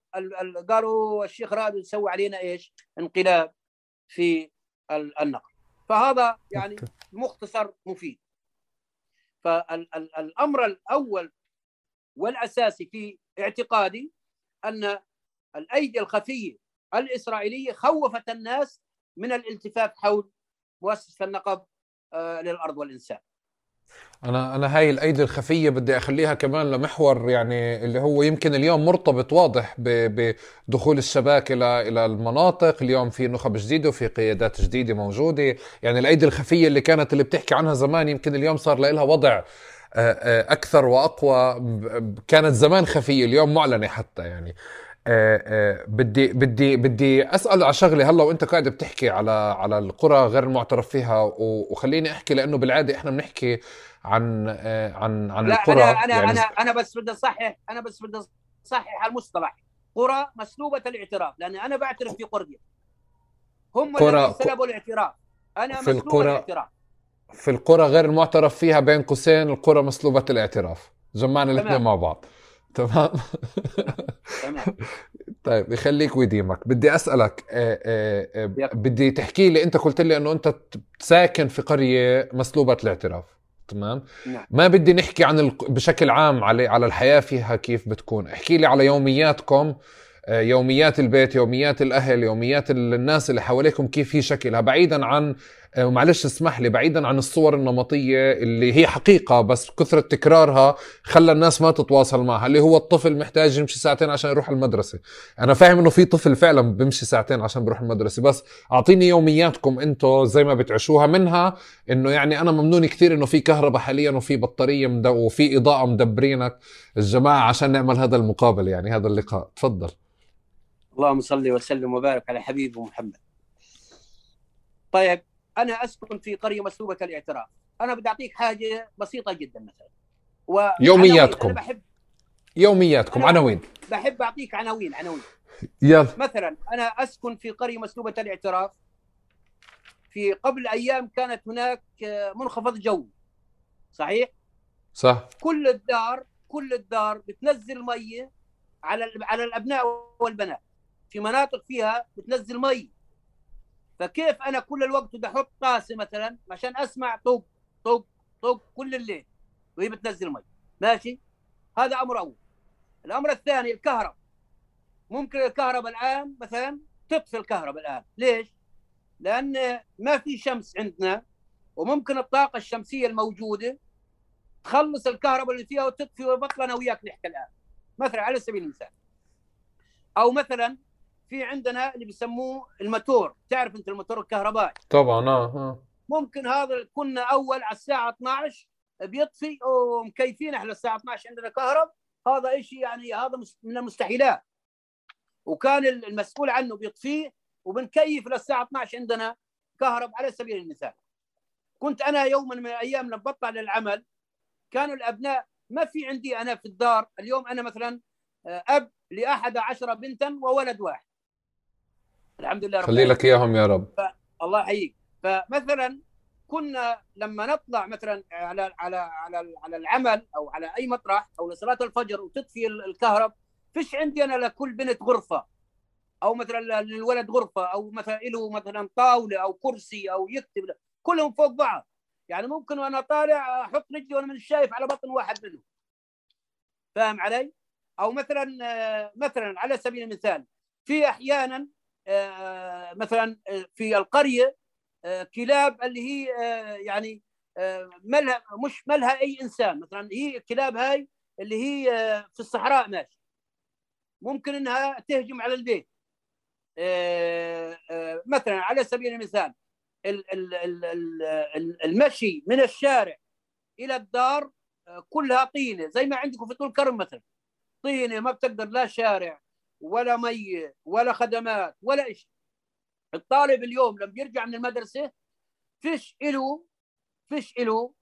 قالوا الشيخ راد يسوي علينا إيش؟ انقلاب في النقل فهذا يعني مختصر مفيد. فالامر الأول والأساسي في اعتقادي أن الأيدي الخفية الإسرائيلية خوفت الناس من الالتفاف حول مؤسسة النقب آه، للأرض والإنسان. أنا أنا هاي الأيدي الخفية بدي أخليها كمان لمحور يعني اللي هو يمكن اليوم مرتبط واضح بدخول الشباك إلى إلى المناطق. اليوم في نخب جديدة وفي قيادات جديدة موجودة. يعني الأيدي الخفية اللي كانت اللي بتحكي عنها زمان يمكن اليوم صار لها وضع أكثر وأقوى. كانت زمان خفية اليوم معلنة حتى يعني. آه، بدي بدي بدي أسأل على شغلة هلأ وأنت قاعد بتحكي على على القرى غير المعترف فيها وخليني أحكي لأنه بالعادة إحنا بنحكي عن عن عن لا القرى أنا أنا يعني. أنا أنا بس بدي أصحح أنا بس بدي أصحح المصطلح. قرى مسلوبة الاعتراف لأن أنا بعترف في قرية. هم الذين سلبوا الاعتراف. أنا في القرى الاعتراف. في القرى غير المعترف فيها بين قوسين القرى مسلوبة الاعتراف. جمعنا الاثنين مع بعض. [LAUGHS] تمام. طيب يخليك ويديمك. بدي أسألك آه، آه، آه، بدي تحكي لي أنت قلت لي إنه أنت ساكن في قرية مسلوبه الاعتراف. تمام؟ نعم. ما بدي نحكي عن ال... بشكل عام على على الحياة فيها كيف بتكون. احكي لي على يومياتكم يوميات البيت يوميات الأهل يوميات الناس اللي حواليكم كيف هي شكلها بعيدا عن ومعلش اسمح لي بعيدا عن الصور النمطية اللي هي حقيقة بس كثرة تكرارها خلى الناس ما تتواصل معها اللي هو الطفل محتاج يمشي ساعتين عشان يروح المدرسة. أنا فاهم إنه في طفل فعلا بيمشي ساعتين عشان بيروح المدرسة بس أعطيني يومياتكم أنتم زي ما بتعيشوها منها إنه يعني أنا ممنون كثير إنه في كهرباء حاليا وفي بطارية. وفي إضاءة مدبرينك الجماعة عشان نعمل هذا المقابل يعني هذا اللقاء. تفضل. اللهم صل وسلم وبارك على حبيبه محمد. طيب أنا أسكن في قرية مسلوبة الاعتراف أنا بدي أعطيك حاجة بسيطة جدا مثلا. و يومياتكم. أنا بحب يومياتكم. أنا عناوين. بحب أعطيك عناوين عناوين. يلا. مثلا أنا أسكن في قرية مسلوبة الاعتراف في قبل أيام كانت هناك منخفض جوي صحيح؟ صح. كل الدار كل الدار بتنزل مية على على الأبناء والبنات. في مناطق فيها بتنزل مي فكيف أنا كل الوقت بدي أحط طاسة مثلا عشان أسمع طق طق طق كل الليل وهي بتنزل مي. ماشي؟ هذا أمر أول. الأمر الثاني الكهرباء. ممكن الكهرباء الآن مثلا تطفي الكهرباء الآن. ليش؟ لأن ما في شمس عندنا وممكن الطاقة الشمسية الموجودة تخلص الكهرباء اللي فيها وتطفي وبطل أنا وياك نحكي الآن. مثلا على سبيل المثال. أو مثلا في عندنا اللي بيسموه الموتور تعرف أنت الموتور الكهربائي؟ طبعا آه آه. ممكن هذا كنا أول على الساعة 12 بيطفي ومكيفين إحنا الساعة 12 عندنا كهرب. هذا شيء يعني؟ هذا من المستحيلات. وكان المسؤول عنه بيطفيه وبنكيف للساعة 12 عندنا كهرب على سبيل المثال. كنت أنا يوما من الأيام لما بطلع للعمل كانوا الأبناء ما في عندي أنا في الدار اليوم أنا مثلا أب لأحد عشر بنتا وولد واحد. الحمد لله رب خلي لك إياهم يا رب. الله يحييك فمثلا كنا لما نطلع مثلا على على على على العمل أو على أي مطرح أو لصلاة الفجر وتطفي الكهرب فيش عندي أنا لكل بنت غرفة. أو مثلا للولد غرفة أو مثلا له مثلا طاولة أو كرسي أو يكتب كلهم فوق بعض. يعني ممكن وأنا طالع أحط رجلي وأنا من شايف على بطن واحد منهم. فاهم علي؟ أو مثلا مثلا على سبيل المثال في أحيانا مثلا في القرية كلاب اللي هي يعني ملها مش ملها أي إنسان. مثلا هي الكلاب هاي اللي هي في الصحراء ماشي. ممكن إنها تهجم على البيت. مثلا على سبيل المثال المشي من الشارع إلى الدار كلها طينة زي ما عندكم في طول كرم مثلا. طينة ما بتقدر لا شارع. ولا مي ولا خدمات ولا شيء الطالب اليوم لما يرجع من المدرسة فيش له فيش له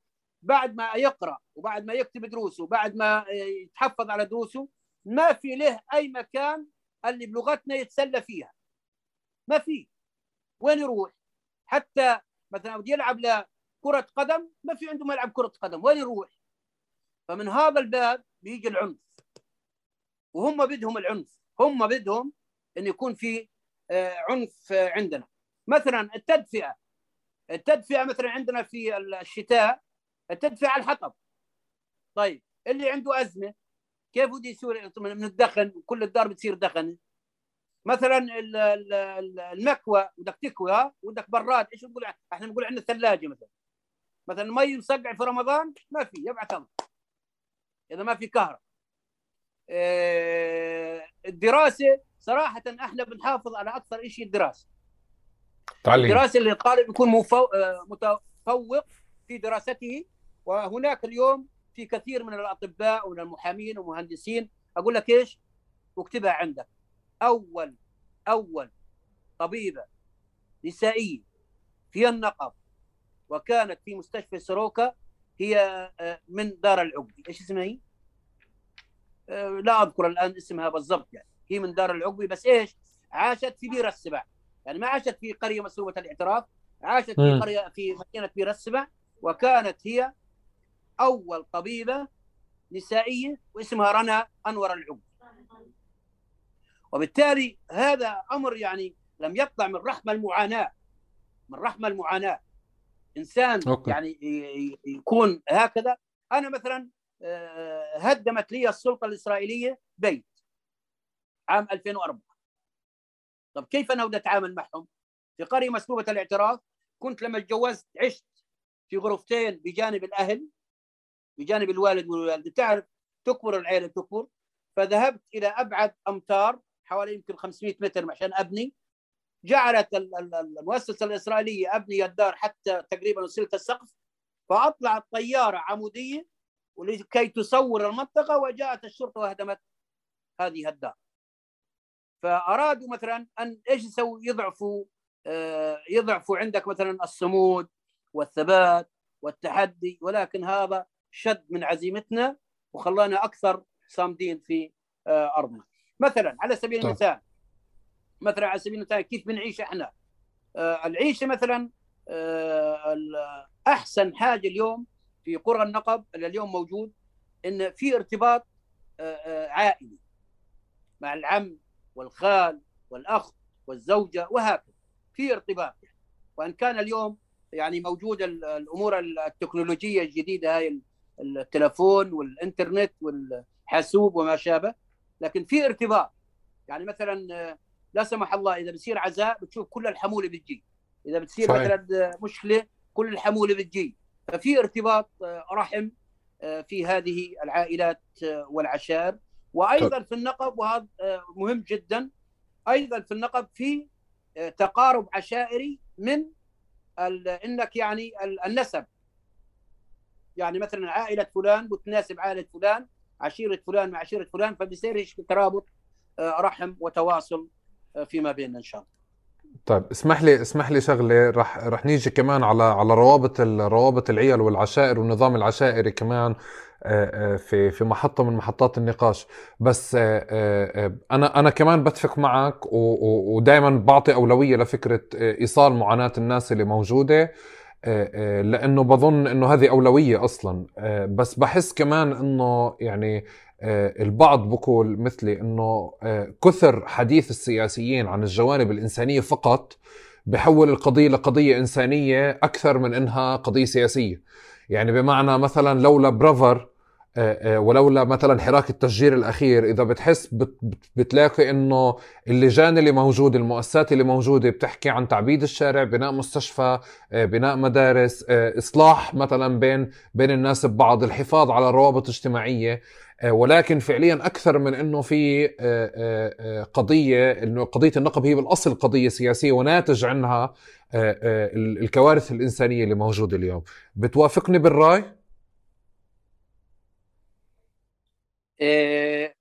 بعد ما يقرأ وبعد ما يكتب دروسه وبعد ما يتحفظ على دروسه ما في له أي مكان اللي بلغتنا يتسلى فيها. ما في. وين يروح؟ حتى مثلا بده يلعب لكرة قدم ما في عنده ملعب كرة قدم. وين يروح؟ فمن هذا الباب بيجي العنف. وهم بدهم العنف. هم بدهم إن يكون في عنف عندنا. مثلا التدفئة. التدفئة مثلا عندنا في الشتاء التدفئة على الحطب. طيب اللي عنده أزمة كيف بده يصير من الدخن كل الدار بتصير دخن مثلا المكوى بدك تكوى ودك براد إيش نقول إحنا نقول عندنا ثلاجة مثلا. مثلا مي مسقع في رمضان؟ ما في يبعث الله إذا ما في كهرباء. الدراسة صراحة أحنا بنحافظ على أكثر شيء الدراسة. تعليم. الدراسة اللي الطالب يكون متفوق في دراسته وهناك اليوم في كثير من الأطباء ومن المحامين والمهندسين أقول لك إيش؟ واكتبها عندك. أول أول طبيبة نسائية في النقب وكانت في مستشفى سروكا هي من دار العقبي إيش اسمها هي؟ لا أذكر الآن اسمها بالضبط يعني. هي من دار العقبي بس إيش؟ عاشت في بير السبع يعني ما عاشت في قرية مسلوبه الاعتراف عاشت في قرية في مدينة بير السبع وكانت هي أول طبيبه نسائية واسمها رنا أنور العقبي وبالتالي هذا أمر يعني لم يطلع من رحم المعاناة من رحم المعاناة. إنسان أوكي. يعني يكون هكذا. أنا مثلا هدمت لي السلطة الإسرائيلية بيت عام 2004 طب كيف أنا بدي أتعامل معهم؟ في قرية مسلوبه الاعتراف كنت لما تجوزت عشت في غرفتين بجانب الأهل بجانب الوالد والوالدة. تعرف تكبر العيلة تكبر. فذهبت إلى أبعد أمتار حوالي يمكن 500 متر عشان أبني. جعلت المؤسسة الإسرائيلية أبني الدار حتى تقريبا وصلت السقف. فأطلعت طيارة عمودية ولكي تصور المنطقة وجاءت الشرطة وهدمت هذه الدار. فأرادوا مثلا أن إيش يسوي؟ يضعفوا آه، يضعفوا عندك مثلا الصمود والثبات والتحدي ولكن هذا شد من عزيمتنا وخلانا أكثر صامدين في آه، أرضنا. مثلا على سبيل طيب. المثال مثلا على سبيل المثال كيف بنعيش إحنا؟ آه، العيشة مثلا أحسن حاجة اليوم في قرى النقب اللي اليوم موجود إن في ارتباط عائلي مع العم والخال والأخ والزوجة وهكذا. في ارتباط. وإن كان اليوم يعني موجود الأمور التكنولوجية الجديدة هاي التلفون والإنترنت والحاسوب وما شابه لكن في ارتباط. يعني مثلا لا سمح الله إذا بصير عزاء بتشوف كل الحمولة بتجي. إذا بتصير. مثلا مشكلة كل الحمولة بتجي. ففي ارتباط رحم في هذه العائلات والعشائر وأيضا في النقب وهذا مهم جدا. أيضا في النقب في تقارب عشائري من إنك يعني النسب. يعني مثلا عائلة فلان بتناسب عائلة فلان عشيرة فلان مع عشيرة فلان فبيصير ترابط آه، رحم وتواصل آه، فيما بيننا إن شاء الله. طيب اسمح لي اسمح لي شغلة رح رح نيجي كمان على على روابط روابط العيال والعشائر والنظام العشائري كمان آه، في في محطة من محطات النقاش. بس أنا أنا كمان بتفق معك ودائما بعطي أولوية لفكرة إيصال معاناة الناس اللي موجودة آه، آه، لأنه بظن إنه هذه أولوية أصلا. آه، بس بحس كمان إنه يعني البعض بقول مثلي إنه كثر حديث السياسيين عن الجوانب الإنسانية فقط بحول القضية لقضية إنسانية أكثر من إنها قضية سياسية. يعني بمعنى مثلا لولا برافر آه، آه، ولولا مثلا حراك التشجير الأخير إذا بتحس بتلاقي إنه اللجان اللي موجودة المؤسسات اللي موجودة بتحكي عن تعبيد الشارع بناء مستشفى آه، بناء مدارس إصلاح مثلا بين بين الناس ببعض الحفاظ على روابط اجتماعيه ولكن فعليا أكثر من إنه في قضية إنه قضية النقب هي بالأصل قضية سياسية وناتج عنها الكوارث الإنسانية اللي موجودة اليوم. بتوافقني بالرأي؟ آه،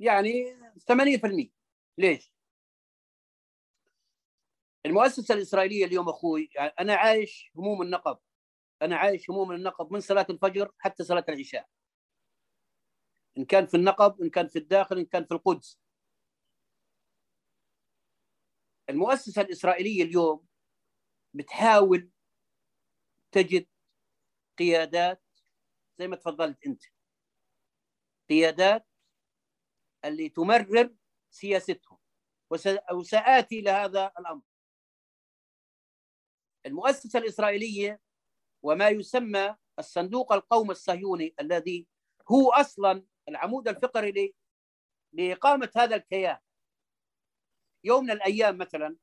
يعني 80% ليش؟ المؤسسة الإسرائيلية اليوم أخوي يعني أنا عايش هموم النقب. أنا عايش هموم النقب من صلاة الفجر حتى صلاة العشاء. إن كان في النقب إن كان في الداخل إن كان في القدس. المؤسسة الإسرائيلية اليوم بتحاول تجد قيادات زي ما تفضلت أنت. قيادات اللي تمرر سياستهم. وسآتي لهذا الأمر. المؤسسة الإسرائيلية وما يسمى الصندوق القومي الصهيوني الذي هو أصلا العمود الفقري لإقامة هذا الكيان. يوم من الأيام مثلا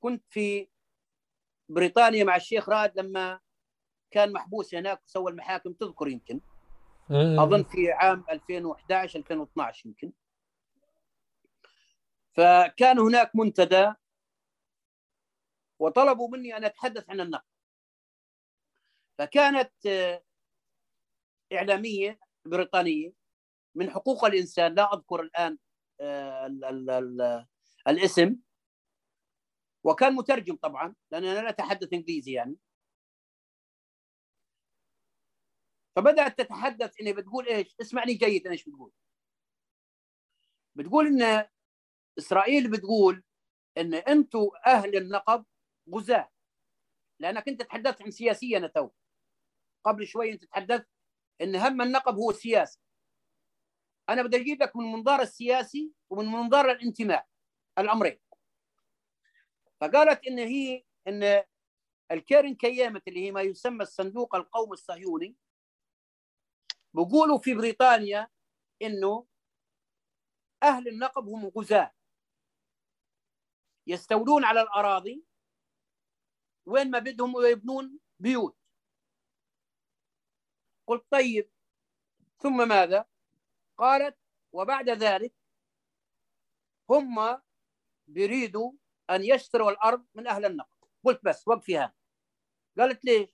كنت في بريطانيا مع الشيخ رائد لما كان محبوس هناك وسوى المحاكم تذكر يمكن؟ أظن في عام 2011 2012 يمكن. فكان هناك منتدى وطلبوا مني أن أتحدث عن النقد. فكانت إعلامية بريطانية. من حقوق الإنسان لا أذكر الآن آه، ال ال ال الاسم. وكان مترجم طبعا لأن أنا لا أتحدث إنجليزي يعني. فبدأت تتحدث انها بتقول إيش؟ اسمعني جيدا إيش بتقول. بتقول إن إسرائيل بتقول إن أنتم أهل النقب غزاة. لأنك أنت تحدثت عن سياسيا تو قبل شوي أنت تحدثت إن هم النقب هو السياسي أنا بدي أجيب لك من منظار السياسي ومن منظار الانتماء الأمرين. فقالت إن هي إن الكيرن كيامت اللي هي ما يسمى الصندوق القومي الصهيوني بيقولوا في بريطانيا إنه أهل النقب هم غزاة. يستولون على الأراضي. وين ما بدهم يبنون بيوت. قلت طيب. ثم ماذا؟ قالت وبعد ذلك هم بيريدوا أن يشتروا الأرض من أهل النقد قلت بس وقفي قالت ليش؟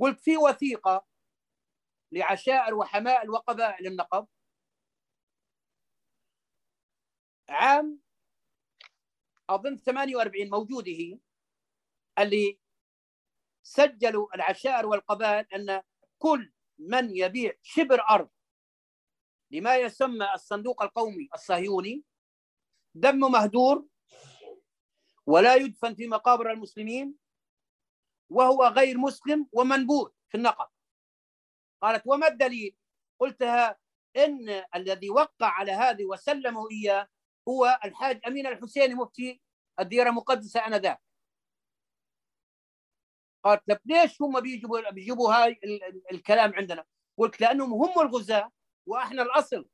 قلت في وثيقة لعشائر وحمائل وقبائل النقب. عام أظن 48 موجوده هي اللي سجلوا العشائر والقبائل أن كل من يبيع شبر أرض لما يسمى الصندوق القومي الصهيوني دمه مهدور ولا يدفن في مقابر المسلمين وهو غير مسلم ومنبوذ في النقب قالت وما الدليل؟ قلتها إن الذي وقع على هذه وسلمه إياه هو الحاج أمين الحسيني مفتي الديره المقدسه آنذاك. قالت طيب ليش هم بيجيبوا بيجيبوا هاي الكلام عندنا؟ قلت لأنهم هم الغزاة وإحنا الأصل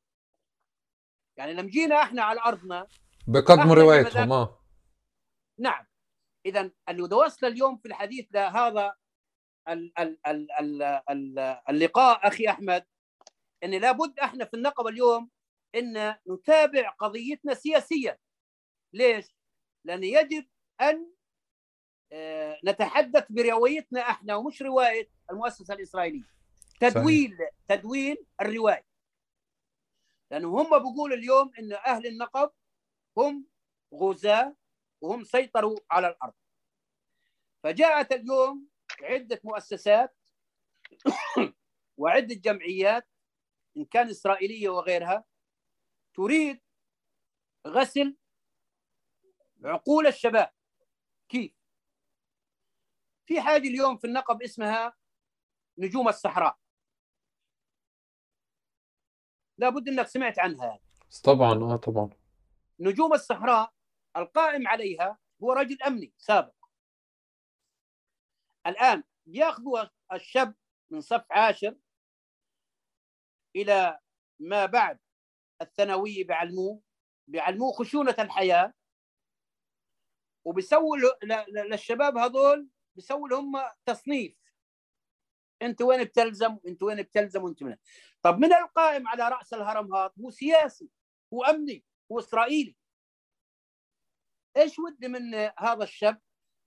يعني لما جينا إحنا على أرضنا بقدموا روايتهم آه نعم اذا اللي وصل اليوم في الحديث لهذا اللقاء أخي أحمد إن لابد إحنا في النقب اليوم إن نتابع قضيتنا سياسيا ليش؟ لأن يجب أن نتحدث بروايتنا إحنا ومش رواية المؤسسة الإسرائيلية. تدوين صحيح. تدوين الرواية. لأنه هم بيقولوا اليوم ان أهل النقب هم غزاة وهم سيطروا على الأرض. فجاءت اليوم عدة مؤسسات [COUGHS] وعدة جمعيات إن كان إسرائيلية وغيرها تريد غسل عقول الشباب. كيف؟ في حاجة اليوم في النقب اسمها نجوم الصحراء. لابد إنك سمعت عنها. طبعا آه طبعا. نجوم الصحراء القائم عليها هو رجل أمني سابق. الآن ياخذوا الشاب من صف عاشر إلى ما بعد الثانويه بعلموه بعلموه خشونة الحياة وبيسووا للشباب هذول بيسووا لهم تصنيف. انت وين بتلزم وانت وين بتلزم وانت من طب من القائم على رأس الهرم هذا؟ هو سياسي هو أمني هو إسرائيلي. إيش ودي من هذا الشاب؟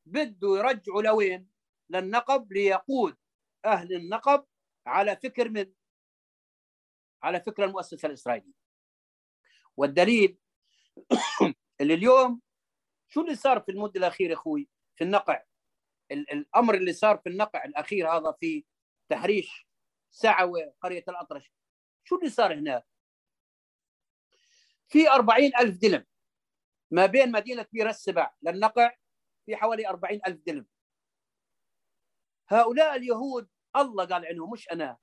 بده يرجعه لوين؟ للنقب ليقود أهل النقب على فكر من؟ على فكر المؤسسة الإسرائيلية. والدليل [COUGHS] اللي اليوم شو اللي صار في المدة الأخيرة أخوي؟ في النقع. الأمر اللي صار في النقع الأخير هذا في تحريش سعوة قرية الأطرش. شو اللي صار هناك في أربعين ألف دلم ما بين مدينة بير السبع للنقع في حوالي أربعين ألف دلم. هؤلاء اليهود الله قال عنهم مش أنا.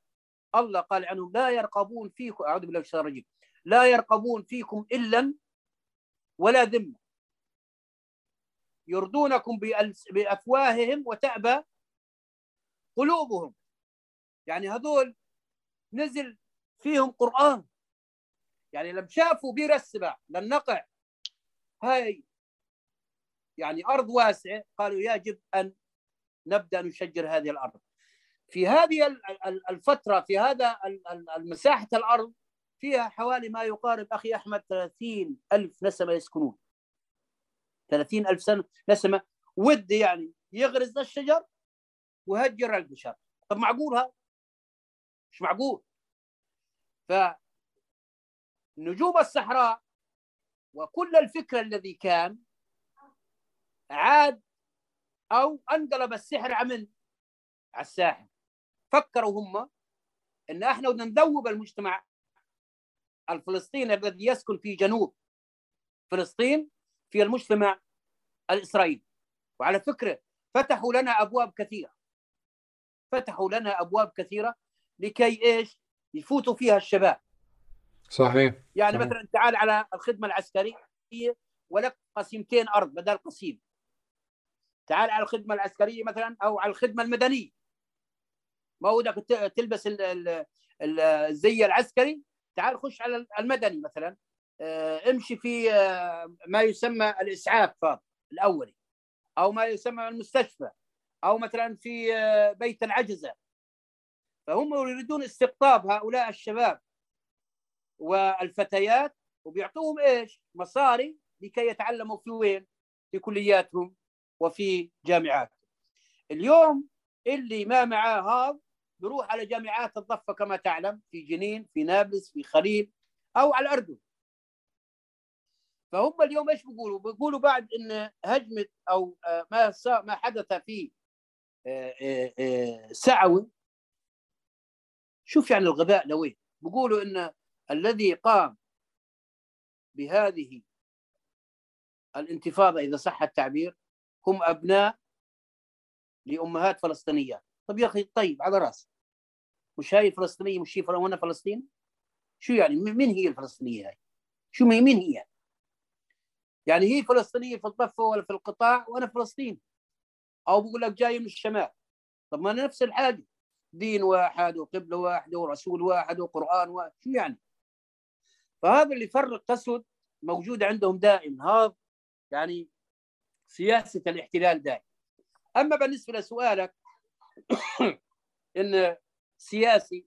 الله قال عنهم لا يرقبون فيكم أعوذ بالله من الشيطان الرجيم لا يرقبون فيكم إلا ولا ذمة. يردونكم بأفواههم وتأبى قلوبهم. يعني هذول نزل فيهم قرآن. يعني لما شافوا بير السبع للنقع هاي يعني أرض واسعة قالوا يجب أن نبدأ نشجر هذه الأرض. في هذه الفترة في هذا المساحة الأرض فيها حوالي ما يقارب أخي أحمد 30 ألف نسمة يسكنون. 30 ألف سنة نسمة ود يعني يغرز الشجر وهجر البشر. طب معقول هذا؟ مش معقول. ف نجوم الصحراء وكل الفكر الذي كان عاد أو أنقلب السحر عمل على الساحل فكروا هم إن إحنا بدنا نذوب المجتمع الفلسطيني الذي يسكن في جنوب فلسطين في المجتمع الإسرائيلي. وعلى فكرة فتحوا لنا أبواب كثيرة. فتحوا لنا أبواب كثيرة لكي إيش؟ يفوتوا فيها الشباب. صحيح. يعني صحيح. مثلا تعال على الخدمة العسكرية ولك قسيمتين أرض بدل قسيم. تعال على الخدمة العسكرية مثلا أو على الخدمة المدنية. ما بدك تلبس الزي العسكري تعال خش على المدني مثلا. امشي في آه، ما يسمى الإسعاف الأولي أو ما يسمى المستشفى أو مثلا في آه، بيت العجزة فهم يريدون استقطاب هؤلاء الشباب والفتيات وبيعطوهم إيش؟ مصاري لكي يتعلموا في وين؟ في كلياتهم وفي جامعاتهم. اليوم اللي ما معاه هذا بيروح على جامعات الضفة كما تعلم في جنين في نابلس في خليل أو على الأردن. فهم اليوم إيش بيقولوا؟ بيقولوا بعد إن هجمة أو آه، ما ما حدث في آه، آه، سعوي. شوف يعني الغباء لوين. بيقولوا إن الذي قام بهذه الانتفاضة إذا صح التعبير هم أبناء لأمهات فلسطينيات طب يا أخي طيب على راسي مش هاي فلسطينيه مش هي فلسطين شو يعني؟ مين هي الفلسطينية هاي؟ شو مين هي؟ يعني هي فلسطينية في الضفة ولا في القطاع وأنا فلسطين أو بقول لك جاي من الشمال. طب ما أنا نفس الحاجة. دين واحد وقبلة واحدة ورسول واحد وقرآن واحد. شو يعني؟ فهذا اللي فرق تسود موجود عندهم دائما هذا يعني سياسة الاحتلال دائما أما بالنسبة لسؤالك [COUGHS] إن سياسي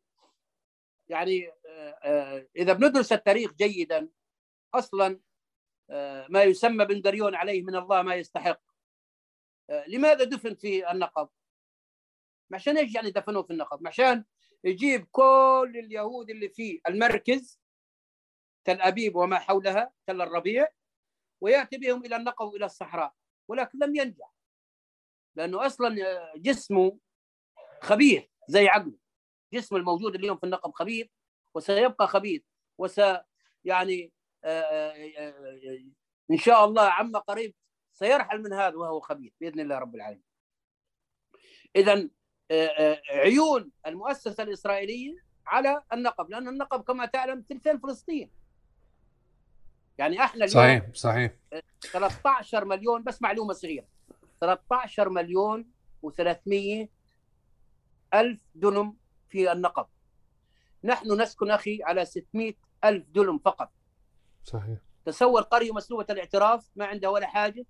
يعني آه، آه، إذا بندرس التاريخ جيدا أصلا ما يسمى بن دريون عليه من الله ما يستحق لماذا دفن في النقب؟ عشان إيش يعني دفنوه في النقب؟ عشان يجيب كل اليهود اللي في المركز تل أبيب وما حولها تل الربيع ويأتي بهم إلى النقب وإلى الصحراء ولكن لم ينجح لأنه أصلا جسمه خبيث زي عقله جسم الموجود اليوم في النقب خبيث وسيبقى خبيث وس يعني آه، آه، آه، ان شاء الله عما قريب سيرحل من هذا وهو خبيث باذن الله رب العالمين. اذا عيون المؤسسه الاسرائيليه على النقب لأن النقب كما تعلم ثلثين فلسطين. يعني إحنا اليوم صحيح صحيح 13 مليون بس معلومه صغيره 13 مليون و300 ألف دنم في النقب نحن نسكن أخي على 600 ألف دنم فقط صحيح. تصور قرية مسلوبة الاعتراف ما عندها ولا حاجة.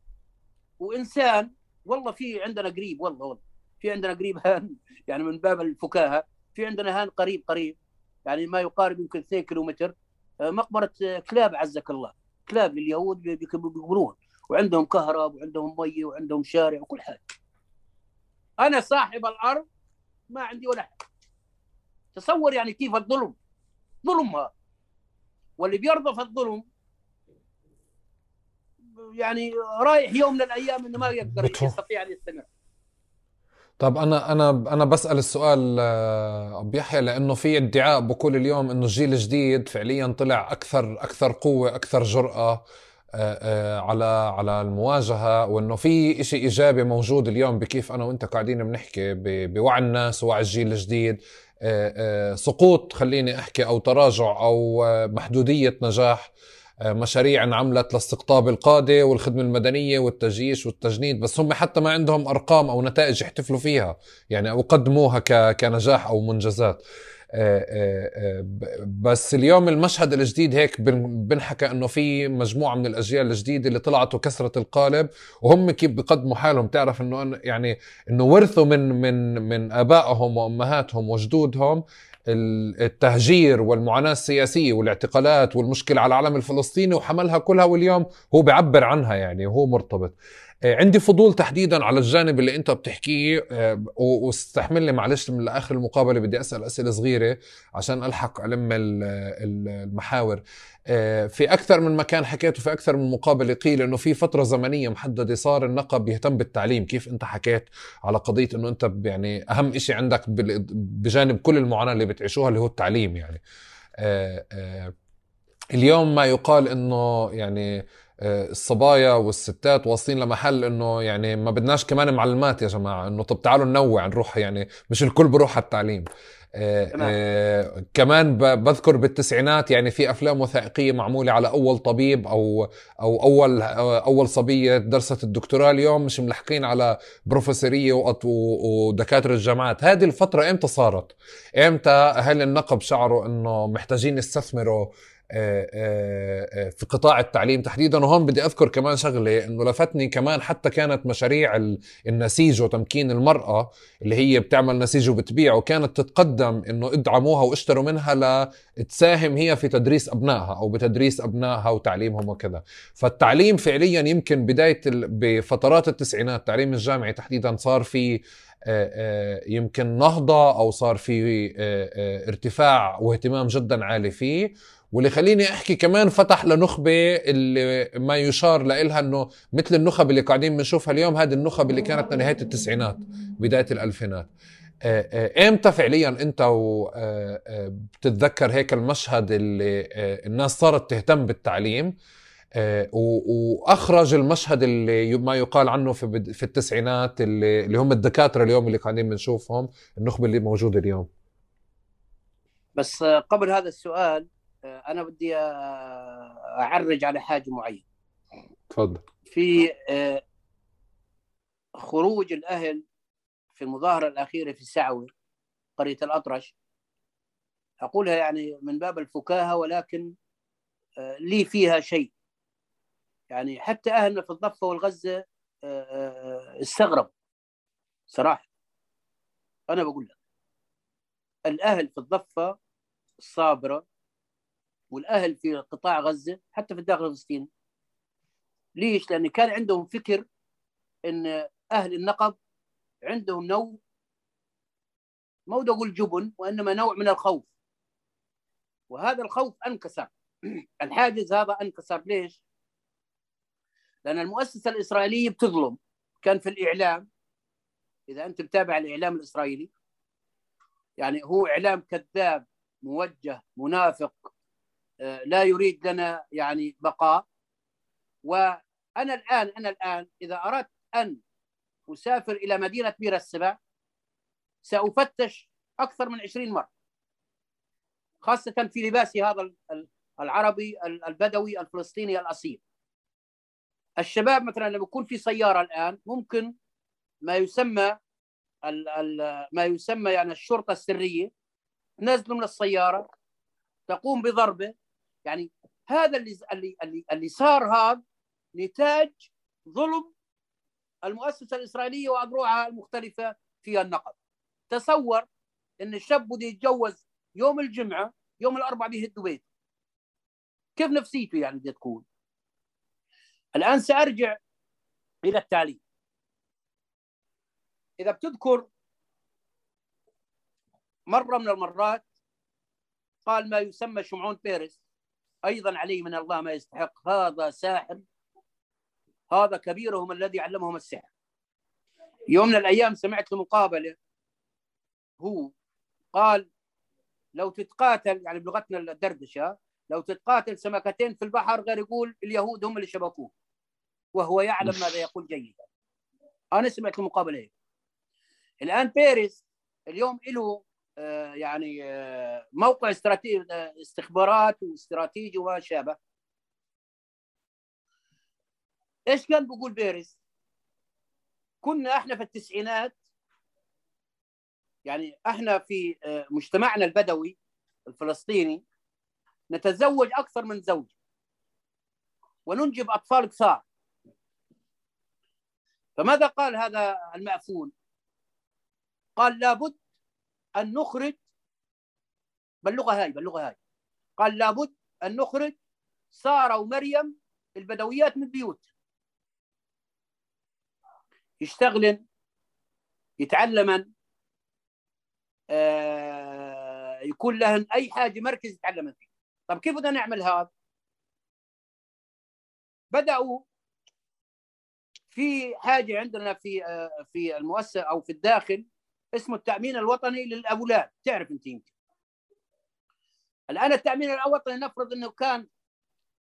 وإنسان والله في عندنا قريب والله والله. في عندنا قريب هان يعني من باب الفكاهة. في عندنا هان قريب قريب. يعني ما يقارب يمكن 2 كيلومتر. آه، مقبرة كلاب عزك الله. كلاب لليهود بيقبروهم وعندهم كهرب وعندهم مية وعندهم شارع وكل حاجة. أنا صاحب الأرض ما عندي ولا حاجة. تصور يعني كيف الظلم. ظلم هذا واللي بيرضى في الظلم يعني رايح يوم من الأيام إنه ما يقدر يستطيع أن يستمر. طب أنا أنا أنا بسأل السؤال آه، أبو يحيى لأنه في ادعاء بقول اليوم إنه الجيل الجديد فعليا طلع أكثر أكثر قوة أكثر جرأة آه، آه، على على المواجهة وإنه في شيء إيجابي موجود اليوم بكيف أنا وأنت قاعدين بنحكي بوعي الناس ووعي الجيل الجديد. سقوط خليني أحكي أو تراجع أو محدودية نجاح آه، مشاريع انعملت لاستقطاب القادة والخدمة المدنية والتجيش والتجنيد. بس هم حتى ما عندهم أرقام أو نتائج يحتفلوا فيها يعني أو قدموها كنجاح أو منجزات. آه، آه، بس اليوم المشهد الجديد هيك بنحكى إنه في مجموعة من الأجيال الجديدة اللي طلعت وكسرت القالب وهم كيف بقدموا حالهم. تعرف إنه يعني إنه ورثوا من من من آبائهم وأمهاتهم وجدودهم التهجير والمعاناة السياسية والاعتقالات والمشكلة على العالم الفلسطيني وحملها كلها واليوم هو بيعبر عنها يعني وهو مرتبط. آه، عندي فضول تحديدا على الجانب اللي أنت بتحكيه آه، واستحملني معلش من لاخر المقابلة بدي أسأل أسئلة صغيرة عشان ألحق ألم المحاور. آه، في أكثر من مكان حكيت وفي أكثر من مقابلة قيل إنه في فترة زمنية محددة صار النقب يهتم بالتعليم. كيف أنت حكيت على قضية إنه أنت يعني أهم شيء عندك بجانب كل المعاناة اللي بتعيشوها اللي هو التعليم يعني. اليوم ما يقال إنه يعني آه، الصبايا والستات واصلين لمحل إنه يعني ما بدناش كمان معلمات يا جماعة إنه طب تعالوا ننوع نروح يعني مش الكل بروح على التعليم. آه آه كمان بذكر بالتسعينات يعني في أفلام وثائقية معمولة على أول طبيب أو أو أول أول صبية درست الدكتوراه اليوم مش ملحقين على بروفيسورية ودكاترة الجامعات. هذه الفترة إمتى صارت؟ إمتى أهل النقب شعروا إنه محتاجين يستثمروا آه، آه، آه، في قطاع التعليم تحديدا. وهون بدي أذكر كمان شغلة إنه لفتني كمان حتى كانت مشاريع النسيج وتمكين المرأة اللي هي بتعمل نسيج وبتبيعه كانت تتقدم إنه ادعموها واشتروا منها لتساهم هي في تدريس أبنائها أو بتدريس أبنائها وتعليمهم وكذا. فالتعليم فعليا يمكن بداية بفترات التسعينات التعليم الجامعي تحديدا صار في يمكن نهضة أو صار في ارتفاع واهتمام جدا عالي فيه. واللي خليني أحكي كمان فتح لنخبة اللي ما يشار لها إنه مثل النخب اللي قاعدين بنشوفها اليوم هذه النخب اللي كانت نهاية التسعينات بداية الألفينات. إمتى فعليا أنت بتتذكر هيك المشهد اللي الناس صارت تهتم بالتعليم؟ وأخرج المشهد اللي ما يقال عنه في في التسعينات اللي, اللي هم الدكاترة اليوم اللي قاعدين بنشوفهم النخبة اللي موجودة اليوم. بس قبل هذا السؤال أنا بدي أعرج على حاجة معينة. تفضل. في خروج الأهل في المظاهرة الأخيرة في سعوه قرية الأطرش. أقولها يعني من باب الفكاهة ولكن لي فيها شيء. يعني حتى أهلنا في الضفة والغزة استغرب صراحة. أنا بقول لك الأهل في الضفة الصابره والأهل في قطاع غزة حتى في الداخل الفلسطيني ليش؟ لأن كان عندهم فكر إن أهل النقب عندهم نوع ما بدي أقول جبن وإنما نوع من الخوف. وهذا الخوف أنكسر. [CLEARS THROAT] الحاجز هذا أنكسر. ليش؟ لأن المؤسسة الإسرائيلية بتظلم. كان في الإعلام إذا أنت متابع الإعلام الإسرائيلي يعني هو إعلام كذاب موجه منافق. لا يريد لنا يعني بقاء. وأنا الآن أنا الآن إذا أردت أن أسافر إلى مدينة بير السبع سأفتش أكثر من 20 مرة خاصة في لباسي هذا العربي البدوي الفلسطيني الأصيل. الشباب مثلا لما يكون في سيارة الآن ممكن ما يسمى ال ال ما يسمى يعني الشرطة السرية نزلوا من السيارة تقوم بضربه يعني هذا اللي اللي اللي, صار هذا نتاج ظلم المؤسسة الإسرائيلية وأذرعها المختلفة في النقب تصور إن الشاب بده يتجوز يوم الجمعة يوم الأربعاء بيهدوا بيته. كيف نفسيته يعني بدها تكون؟ الآن سأرجع إلى التعليم. إذا بتذكر مرة من المرات قال ما يسمى شمعون بيرس أيضا عليه من الله ما يستحق. هذا ساحر. هذا كبيرهم الذي علمهم السحر. يوم من الأيام سمعت له مقابلة هو قال لو تتقاتل يعني بلغتنا الدردشة لو تتقاتل سمكتين في البحر غير يقول اليهود هم اللي شبكوه وهو يعلم ماذا يقول جيدا. أنا سمعت المقابله هيك. الآن بيريس اليوم له يعني آه، موقع استراتيجي استخبارات واستراتيجي وما شابه. إيش كان بيقول بيريس كنا إحنا في التسعينات يعني إحنا في آه، مجتمعنا البدوي الفلسطيني نتزوج أكثر من زوج. وننجب أطفال كثار. فماذا قال هذا المأفون؟ قال لابد أن نخرج باللغة هاي باللغة هاي. قال لابد أن نخرج سارة ومريم البدويات من بيوت يشتغلن يتعلمن آه يكون لهن أي حاجة مركز يتعلمن فيه. طب كيف بدنا نعمل هذا؟ بدأوا في حاجة عندنا في آه في المؤسسة أو في الداخل اسمه التأمين الوطني للأولاد تعرف أنت يمكن. الآن التأمين الوطني نفرض إنه كان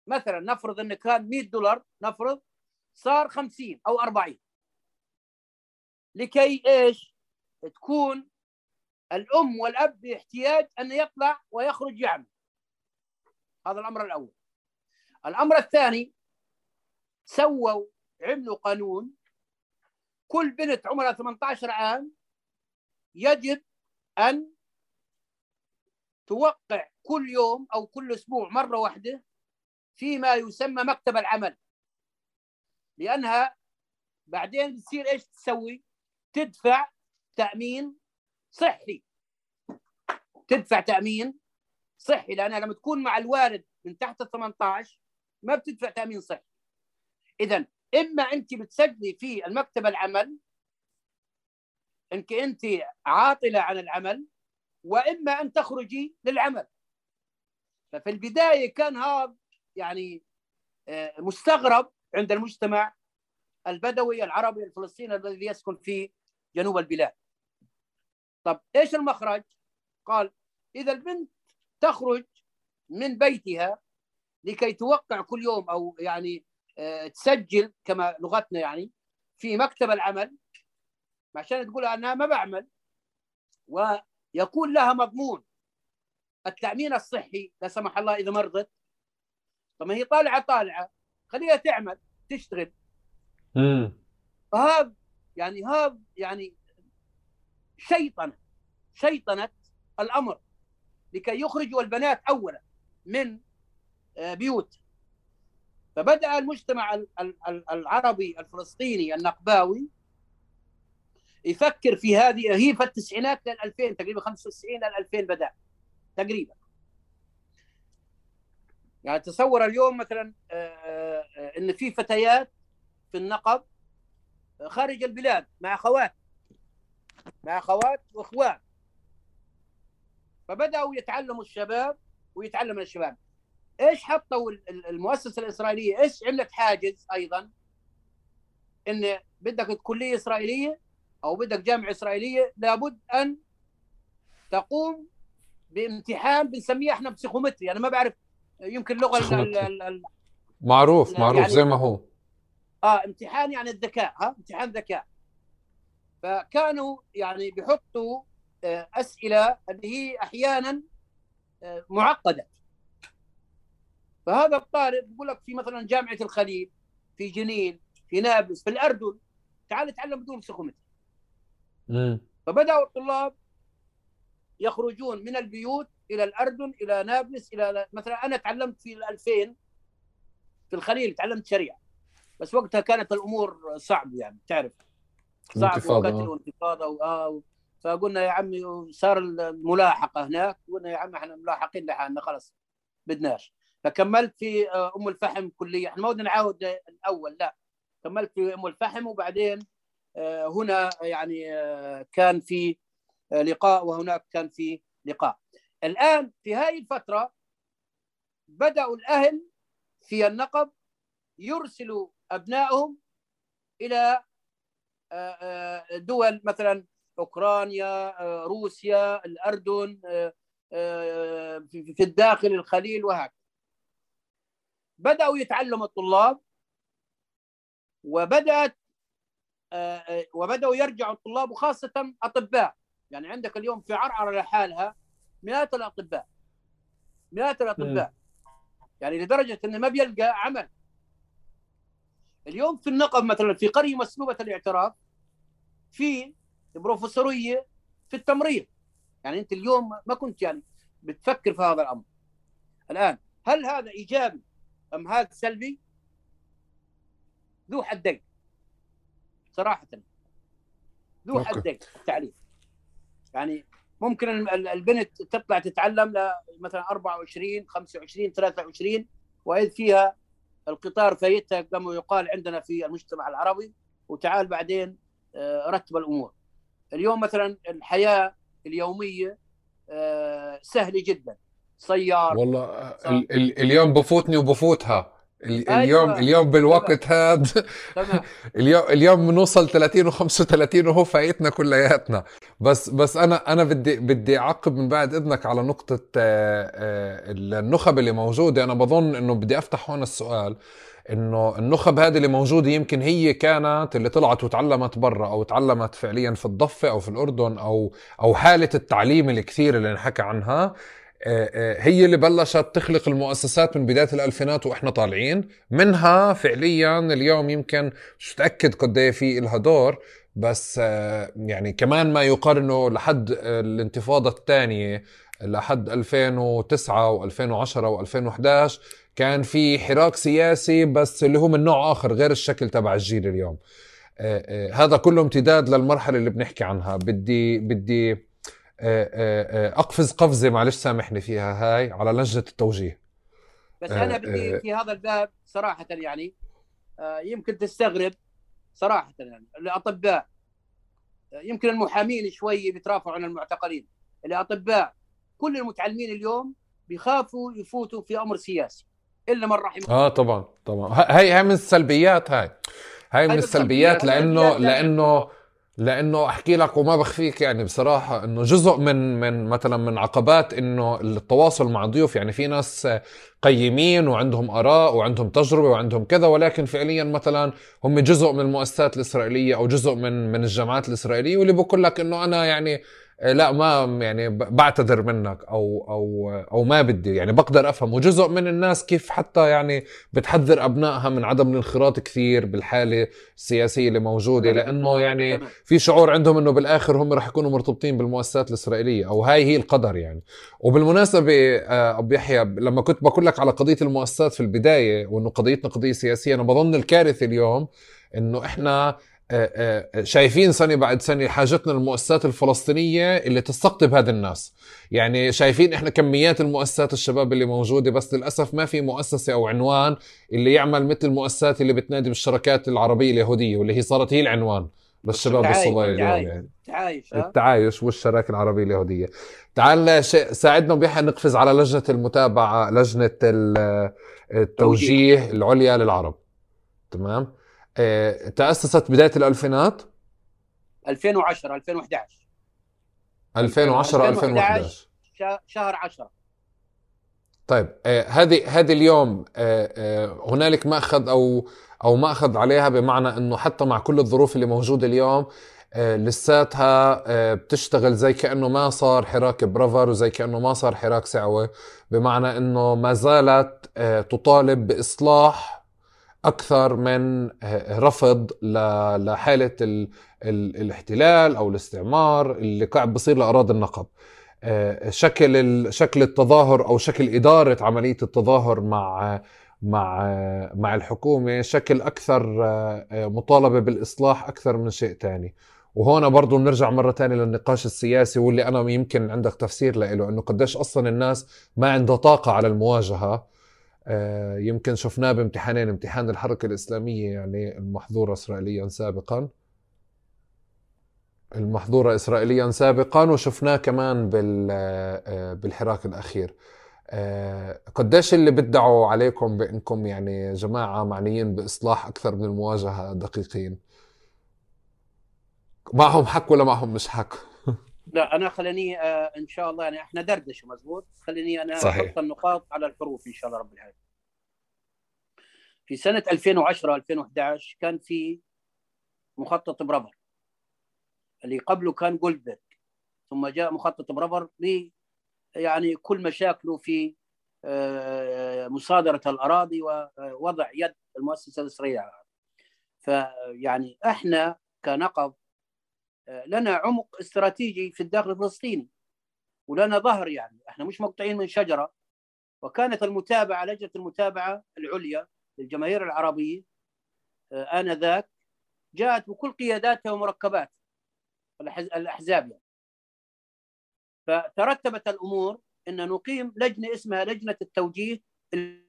مثلا نفرض إنه كان 100 دولار نفرض صار 50 أو 40 لكي إيش؟ تكون الأم والأب باحتياج أن يطلع ويخرج يعمل. هذا الأمر الأول. الأمر الثاني سووا عملوا قانون. كل بنت عمرها 18 عام يجب أن توقع كل يوم أو كل أسبوع مرة واحدة فيما يسمى مكتب العمل. لأنها بعدين بتصير إيش تسوي؟ تدفع تأمين صحي. تدفع تأمين صحي لأنها لما تكون مع الوالد من تحت ال 18 ما بتدفع تأمين صحي. اذا إما أنت بتسجلي في المكتب العمل إنك أنت عاطلة عن العمل وإما أن تخرجي للعمل. ففي البداية كان هذا يعني آه، مستغرب عند المجتمع البدوي العربي الفلسطيني الذي يسكن في جنوب البلاد. طب إيش المخرج؟ قال إذا البنت تخرج من بيتها لكي توقع كل يوم أو يعني آه، تسجل كما لغتنا يعني في مكتب العمل عشان تقول أنا ما بعمل. ويكون لها مضمون. التأمين الصحي لا سمح الله إذا مرضت. طب ما هي طالعة طالعة. خليها تعمل تشتغل. فهذا يعني هذا يعني شيطنة شيطنة الأمر. لكي يخرجوا البنات اولا من آه، بيوت. فبدأ المجتمع العربي الفلسطيني النقباوي يفكر في هذه هي في التسعينات لل 2000 تقريبا 95 لل 2000 بدأ تقريبا. يعني تصور اليوم مثلا آه، آه، إن في فتيات في النقب خارج البلاد مع أخوات مع أخوات وإخوان. فبدأوا يتعلموا الشباب ويتعلم الشباب. إيش حطوا المؤسسة الإسرائيلية؟ إيش عملت حاجز أيضا؟ إن بدك كلية إسرائيلية أو بدك جامعة إسرائيلية لابد أن تقوم بامتحان بنسميه إحنا بسيكومتري أنا ما بعرف يمكن اللغة معروف معروف يعني زي ما هو. آه امتحان يعني الذكاء ها؟ امتحان ذكاء. فكانوا يعني بيحطوا آه، أسئلة اللي هي أحيانا آه، معقدة. فهذا الطالب يقول لك في مثلا جامعة الخليل في جنين في نابلس في الأردن تعال تعلم بدون سخومتي فبدأوا الطلاب يخرجون من البيوت إلى الأردن إلى نابلس إلى مثلا أنا تعلمت في 2000 في الخليل تعلمت شريعة بس وقتها كانت الأمور صعب يعني تعرف؟ صعب وقتل وانتفاضة وآه فقلنا يا عمي صار الملاحقة هناك قلنا يا عمي إحنا ملاحقين لحالنا خلاص بدناش. فكملت في آه، أم الفحم كلية إحنا ما بدنا نعاود الأول لا. كملت في أم الفحم وبعدين آه، هنا يعني آه، كان في لقاء وهناك كان في لقاء. الآن في هذه الفترة بدأوا الأهل في النقب يرسلوا أبنائهم إلى دول مثلا أوكرانيا روسيا الأردن في الداخل الخليل وهكذا. بدأوا يتعلموا الطلاب آه، آه، وبدأوا يرجعوا الطلاب وخاصة أطباء. يعني عندك اليوم في عرعر لحالها مئات الأطباء. مئات الأطباء. يعني لدرجة انه ما بيلقى عمل. اليوم في النقب مثلا في قرية مسلوبه الاعتراف في بروفيسورية في التمريض. يعني أنت اليوم ما كنت يعني بتفكر في هذا الأمر. الآن هل هذا إيجابي أم هذا سلبي؟ ذو حدين. صراحة. ذو حدين التعليم يعني ممكن البنت تطلع تتعلم مثلا 24 25 23 وإذ فيها القطار فايتها كما يقال عندنا في المجتمع العربي وتعال بعدين آه، رتب الأمور. اليوم مثلا الحياة اليومية آه، سهلة جدا. سيار والله اليوم بفوتني وبفوتها. اليوم أيوة. اليوم بالوقت هذا. [LAUGHS] اليوم اليوم بنوصل 30 و35 وهو فايتنا كلياتنا. بس بس أنا أنا بدي بدي أعقب من بعد إذنك على نقطة آه، آه، النخب اللي موجودة. أنا بظن إنه بدي أفتح هون السؤال إنه النخب هذه اللي موجودة يمكن هي كانت اللي طلعت وتعلمت برا أو تعلمت فعليا في الضفة أو في الأردن أو أو حالة التعليم الكثير اللي انحكى عنها. هي اللي بلشت تخلق المؤسسات من بداية الألفينات وإحنا طالعين. منها فعليا اليوم يمكن مش متأكد قد إيه في لها دور بس آه، يعني كمان ما يقارنه لحد الانتفاضة الثانية لحد 2009 و2010 و2011 كان في حراك سياسي بس اللي هو من نوع آخر غير الشكل تبع الجيل اليوم. آه، آه، هذا كله امتداد للمرحلة اللي بنحكي عنها. بدي بدي أقفز قفزة معلش سامحني فيها هاي على لجنة التوجيه. بس أنا بدي في هذا الباب صراحة يعني يمكن تستغرب صراحة يعني الأطباء يمكن المحامين شوي بيترافعوا عن المعتقلين الأطباء كل المتعلمين اليوم بيخافوا يفوتوا في أمر سياسي إلا من رحم آه طبعا طبعا. هاي هاي من السلبيات هاي. هاي من السلبيات لأنه لأنه لأنه أحكي لك وما بخفيك يعني بصراحة إنه جزء من من مثلا من عقبات إنه التواصل مع ضيوف يعني في ناس قيمين وعندهم آراء وعندهم تجربة وعندهم كذا ولكن فعليا مثلا هم جزء من المؤسسات الإسرائيلية أو جزء من من الجامعات الإسرائيلية واللي بقول لك إنه أنا يعني لا ما يعني بعتذر منك أو أو أو ما بدي. يعني بقدر أفهم. وجزء من الناس كيف حتى يعني بتحذر أبنائها من عدم الانخراط كثير بالحالة السياسية اللي موجودة. لأنه يعني في شعور عندهم إنه بالآخر هم رح يكونوا مرتبطين بالمؤسسات الإسرائيلية أو هاي هي القدر يعني. وبالمناسبة آه، أبو يحيى لما كنت بقول لك على قضية المؤسسات في البداية وإنه قضيتنا قضية سياسية أنا بظن الكارثة اليوم إنه إحنا آه، آه، شايفين سنه بعد سنه حاجتنا للمؤسسات الفلسطينية اللي تستقطب هذا الناس. يعني شايفين إحنا كميات المؤسسات الشباب اللي موجودة بس للأسف ما في مؤسسة أو عنوان اللي يعمل مثل المؤسسات اللي بتنادي بالشركات العربية اليهودية واللي هي صارت هي العنوان للشباب الصغير اليوم يعني. التعايش التعايش والشراكة العربية اليهودية. تعال ساعدنا بيحيى نقفز على لجنة المتابعة لجنة التوجيه العليا للعرب. تمام؟ آه، تأسست بداية الألفينات؟ 2010 2011 2010 2011 شهر 10 طيب آه هذه هذه اليوم آه آه هنالك مأخذ أو أو مأخذ عليها بمعنى إنه حتى مع كل الظروف اللي موجودة اليوم آه لساتها آه بتشتغل زي كأنه ما صار حراك برافر وزي كأنه ما صار حراك سعوة بمعنى إنه ما زالت آه تطالب بإصلاح أكثر من رفض لحالة ال ال الاحتلال أو الاستعمار اللي قاعد بصير لأراضي النقب. آه، شكل شكل التظاهر أو شكل إدارة عملية التظاهر مع مع مع الحكومة شكل أكثر آه، مطالبة بالإصلاح أكثر من شيء ثاني وهون برضو بنرجع مرة ثانية للنقاش السياسي واللي أنا يمكن عندك تفسير له إنه قديش أصلا الناس ما عندها طاقة على المواجهة. يمكن شفناه بامتحانين امتحان الحركة الإسلامية يعني المحظورة إسرائيليا سابقا. المحظورة إسرائيليا سابقا وشفناه كمان آه، بالحراك الأخير. آه، قديش اللي بدعوا عليكم بأنكم يعني جماعة معنيين بإصلاح أكثر من المواجهة دقيقين؟ معهم حق ولا معهم مش حق؟ لا أنا خليني آه إن شاء الله يعني إحنا دردشة مزبوط. خليني أنا صحيح. أحط النقاط على الحروف إن شاء الله رب العالمين. في سنة 2010 2011 كان في مخطط برافر اللي قبله كان جولدبرغ. ثم جاء مخطط برافر ب يعني كل مشاكله في آه، مصادرة الأراضي ووضع يد المؤسسة الإسرائيلية. فيعني إحنا كنقب لنا عمق استراتيجي في الداخل الفلسطيني ولنا ظهر يعني إحنا مش مقطعين من شجرة وكانت المتابعة لجنة المتابعة العليا للجماهير العربية آه، آنذاك جاءت بكل قياداتها ومركبات الأحزاب يعني. فترتبت الأمور إن نقيم لجنة اسمها لجنة التوجيه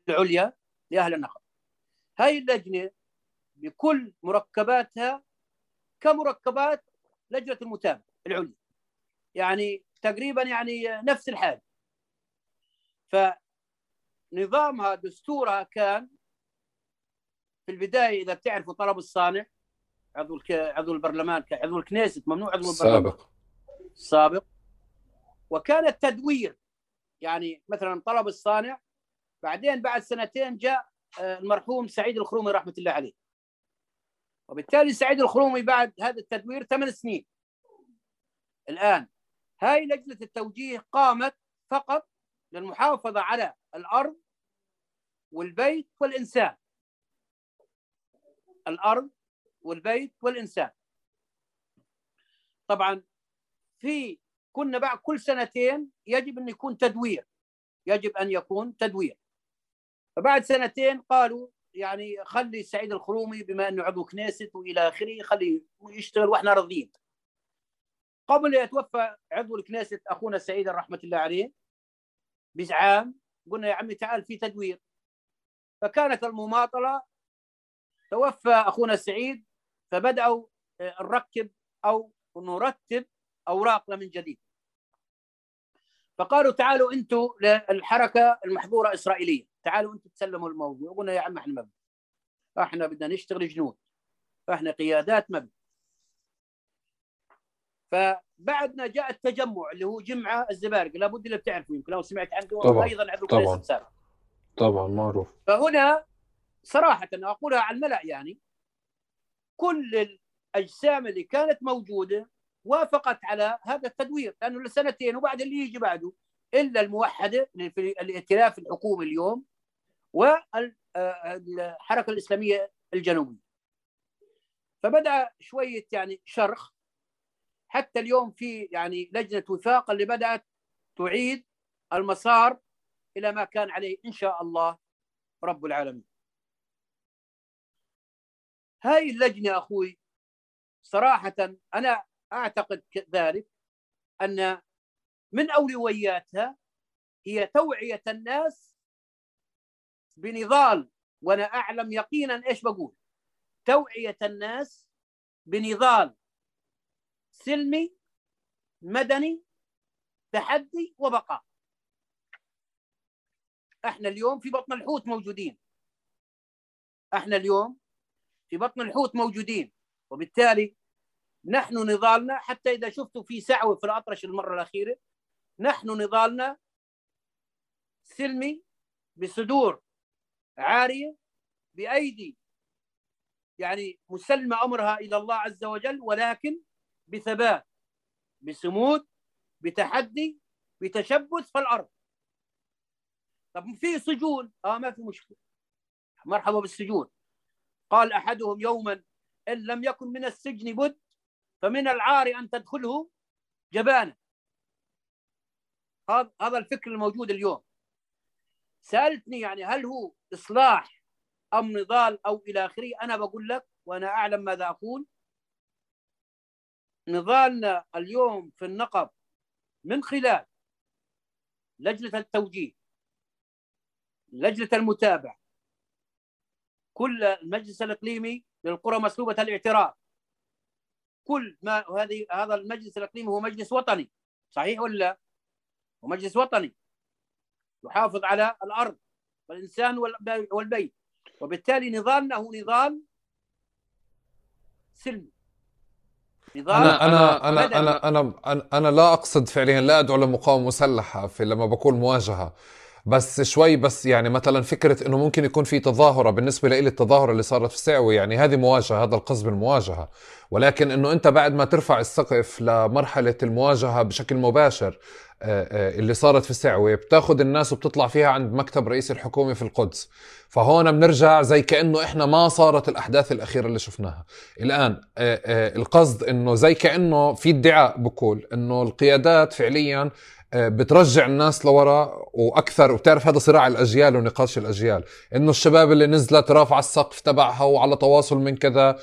العليا لأهل النقب. هاي اللجنة بكل مركباتها كمركبات لجنة المتابعة العليا. يعني تقريبا يعني نفس الحال. فنظامها دستورها كان في البداية إذا بتعرفوا طلب الصانع عضو الك... عضو البرلمان عضو الكنيست ممنوع عضو البرلمان. السابق السابق وكان التدوير. يعني مثلا طلب الصانع بعدين بعد سنتين جاء آه، المرحوم سعيد الخرومي رحمة الله عليه. وبالتالي سعيد الخرومي بعد هذا التدوير ثمان سنين. الآن هاي لجنة التوجيه قامت فقط للمحافظة على الأرض والبيت والإنسان. الأرض والبيت والإنسان. طبعا في كنا بعد كل سنتين يجب أن يكون تدوير. يجب أن يكون تدوير. فبعد سنتين قالوا يعني خلي سعيد الخرومي بما أنه عضو كنيست وإلى آخره خليه يشتغل وإحنا راضيين. قبل يتوفى عضو الكنيست أخونا سعيد رحمة الله عليه بعام قلنا يا عمي تعال في تدوير. فكانت المماطلة توفى أخونا سعيد فبدأوا نركب أو نرتب أوراقنا من جديد. فقالوا تعالوا أنتم للحركة المحظورة إسرائيلية. تعالوا أنتم تسلموا الموضوع. قلنا يا عم إحنا ما إحنا بدنا نشتغل جنود. إحنا قيادات ما فبعدنا جاء التجمع اللي هو جمعة الزبارق لابد اللي بتعرفوا يمكن لو سمعت عنه طبعا أيضا عضو طبعا. طبعا معروف. فهنا صراحة أقولها على الملأ يعني كل الأجسام اللي كانت موجودة وافقت على هذا التدوير. لأنه لسنتين وبعد اللي يجي بعده إلا الموحدة في الائتلاف الحكومي اليوم والحركه الإسلامية الجنوبية فبدأ شوية يعني شرخ حتى اليوم في يعني لجنة وفاق اللي بدأت تعيد المسار إلى ما كان عليه إن شاء الله رب العالمين. هاي اللجنة أخوي صراحة أنا أعتقد ذلك أن من أولوياتها هي توعية الناس بنضال وأنا أعلم يقينا إيش بقول. توعية الناس بنضال سلمي مدني تحدي وبقاء. إحنا اليوم في بطن الحوت موجودين. إحنا اليوم في بطن الحوت موجودين. وبالتالي نحن نضالنا حتى إذا شفتوا في سعوه في الأطرش المرة الأخيرة نحن نضالنا سلمي بصدور عارية بأيدي يعني مسلمة أمرها إلى الله عز وجل ولكن بثبات بصمود بتحدي بتشبث في الأرض. طب في سجون؟ آه ما في مشكلة. مرحبا بالسجون. قال أحدهم يوما إن لم يكن من السجن بد فمن العار أن تدخله جبانة. هذا هذا الفكر الموجود اليوم. سألتني يعني هل هو إصلاح أم نضال أو إلى آخره أنا بقول لك وأنا أعلم ماذا أقول. نضالنا اليوم في النقب من خلال لجنة التوجيه لجنة المتابعة كل المجلس الإقليمي للقرى مسلوبة الاعتراف. كل ما هذه هذا المجلس الإقليمي هو مجلس وطني صحيح ولا هو مجلس وطني. يحافظ على الأرض والإنسان والبيت. وبالتالي نضالنا هو نضال سلمي. نضال أنا أنا أنا, أنا أنا أنا أنا لا أقصد فعليا لا أدعو لمقاومة مسلحة في لما بقول مواجهة. بس شوي بس يعني مثلا فكرة إنه ممكن يكون في تظاهرة بالنسبة لي التظاهرة اللي صارت في سعوة يعني هذه مواجهة هذا القصد بالمواجهة. ولكن إنه أنت بعد ما ترفع السقف لمرحلة المواجهة بشكل مباشر اللي صارت في سعوة بتاخد الناس وبتطلع فيها عند مكتب رئيس الحكومة في القدس. فهون بنرجع زي كأنه إحنا ما صارت الأحداث الأخيرة اللي شفناها. الآن آه، القصد إنه زي كأنه في ادعاء بقول إنه القيادات فعليا بترجع الناس لورا وأكثر. وبتعرف هذا صراع الأجيال ونقاش الأجيال. إنه الشباب اللي نزلت رافعه السقف تبعها وعلى تواصل من كذا. آه، آه،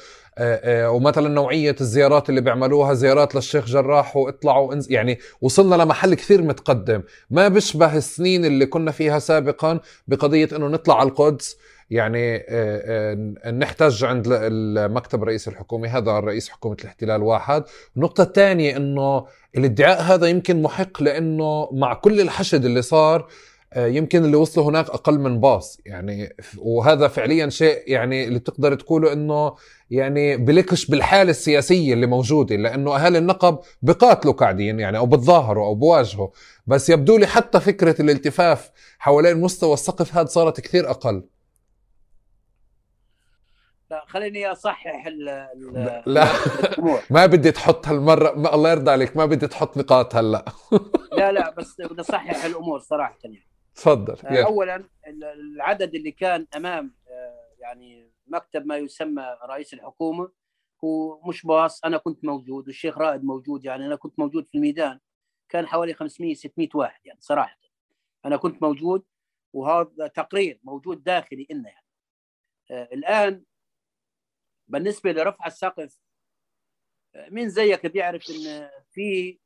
ومثلا نوعية الزيارات اللي بيعملوها زيارات للشيخ جراح واطلعوا يعني وصلنا لمحل كثير متقدم. ما بيشبه السنين اللي كنا فيها سابقا بقضية إنه نطلع على القدس. يعني آه، نحتج عند المكتب رئيس الحكومة هذا الرئيس حكومة الاحتلال واحد. النقطة الثانية إنه الادعاء هذا يمكن محق لإنه مع كل الحشد اللي صار آه، يمكن اللي وصلوا هناك أقل من باص. يعني وهذا فعليا شيء يعني اللي بتقدر تقوله إنه يعني بلكش بالحالة السياسية اللي موجودة لأنه اهالي النقب بقاتلوا قاعدين يعني أو بتظاهروا أو بواجهوا. بس يبدو لي حتى فكرة الالتفاف حوالين مستوى السقف هذا صارت كثير أقل. لا خليني أصحح ال لا ما بدي تحط هالمرة ما الله يرضى عليك ما بدي تحط نقاط هلا. [LAUGHS] لا لا بس بدي أصحح الأمور صراحة يعني. تفضل اولا العدد اللي كان أمام آه، يعني مكتب ما يسمى رئيس الحكومة ومش باص أنا كنت موجود والشيخ رائد موجود يعني أنا كنت موجود في الميدان كان حوالي 500 600 واحد يعني صراحة. أنا كنت موجود وهذا تقرير موجود داخلي إلنا يعني. آه الآن بالنسبة لرفع السقف آه مين زيك بيعرف إن في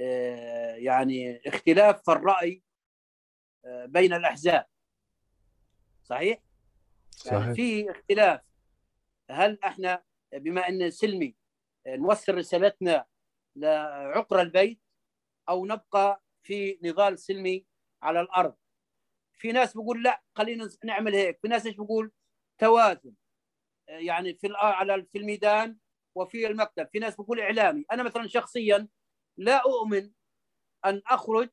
آه يعني اختلاف في الرأي بين الأحزاب. صحيح؟ صحيح. يعني في اختلاف. هل إحنا بما ان سلمي نوصل رسالتنا لعقر البيت أو نبقى في نضال سلمي على الأرض؟ في ناس بيقول لا خلينا نعمل هيك. في ناس إيش بيقول؟ توازن. يعني في على في الميدان وفي المكتب. في ناس بيقول إعلامي. أنا مثلا شخصيا لا أؤمن أن أخرج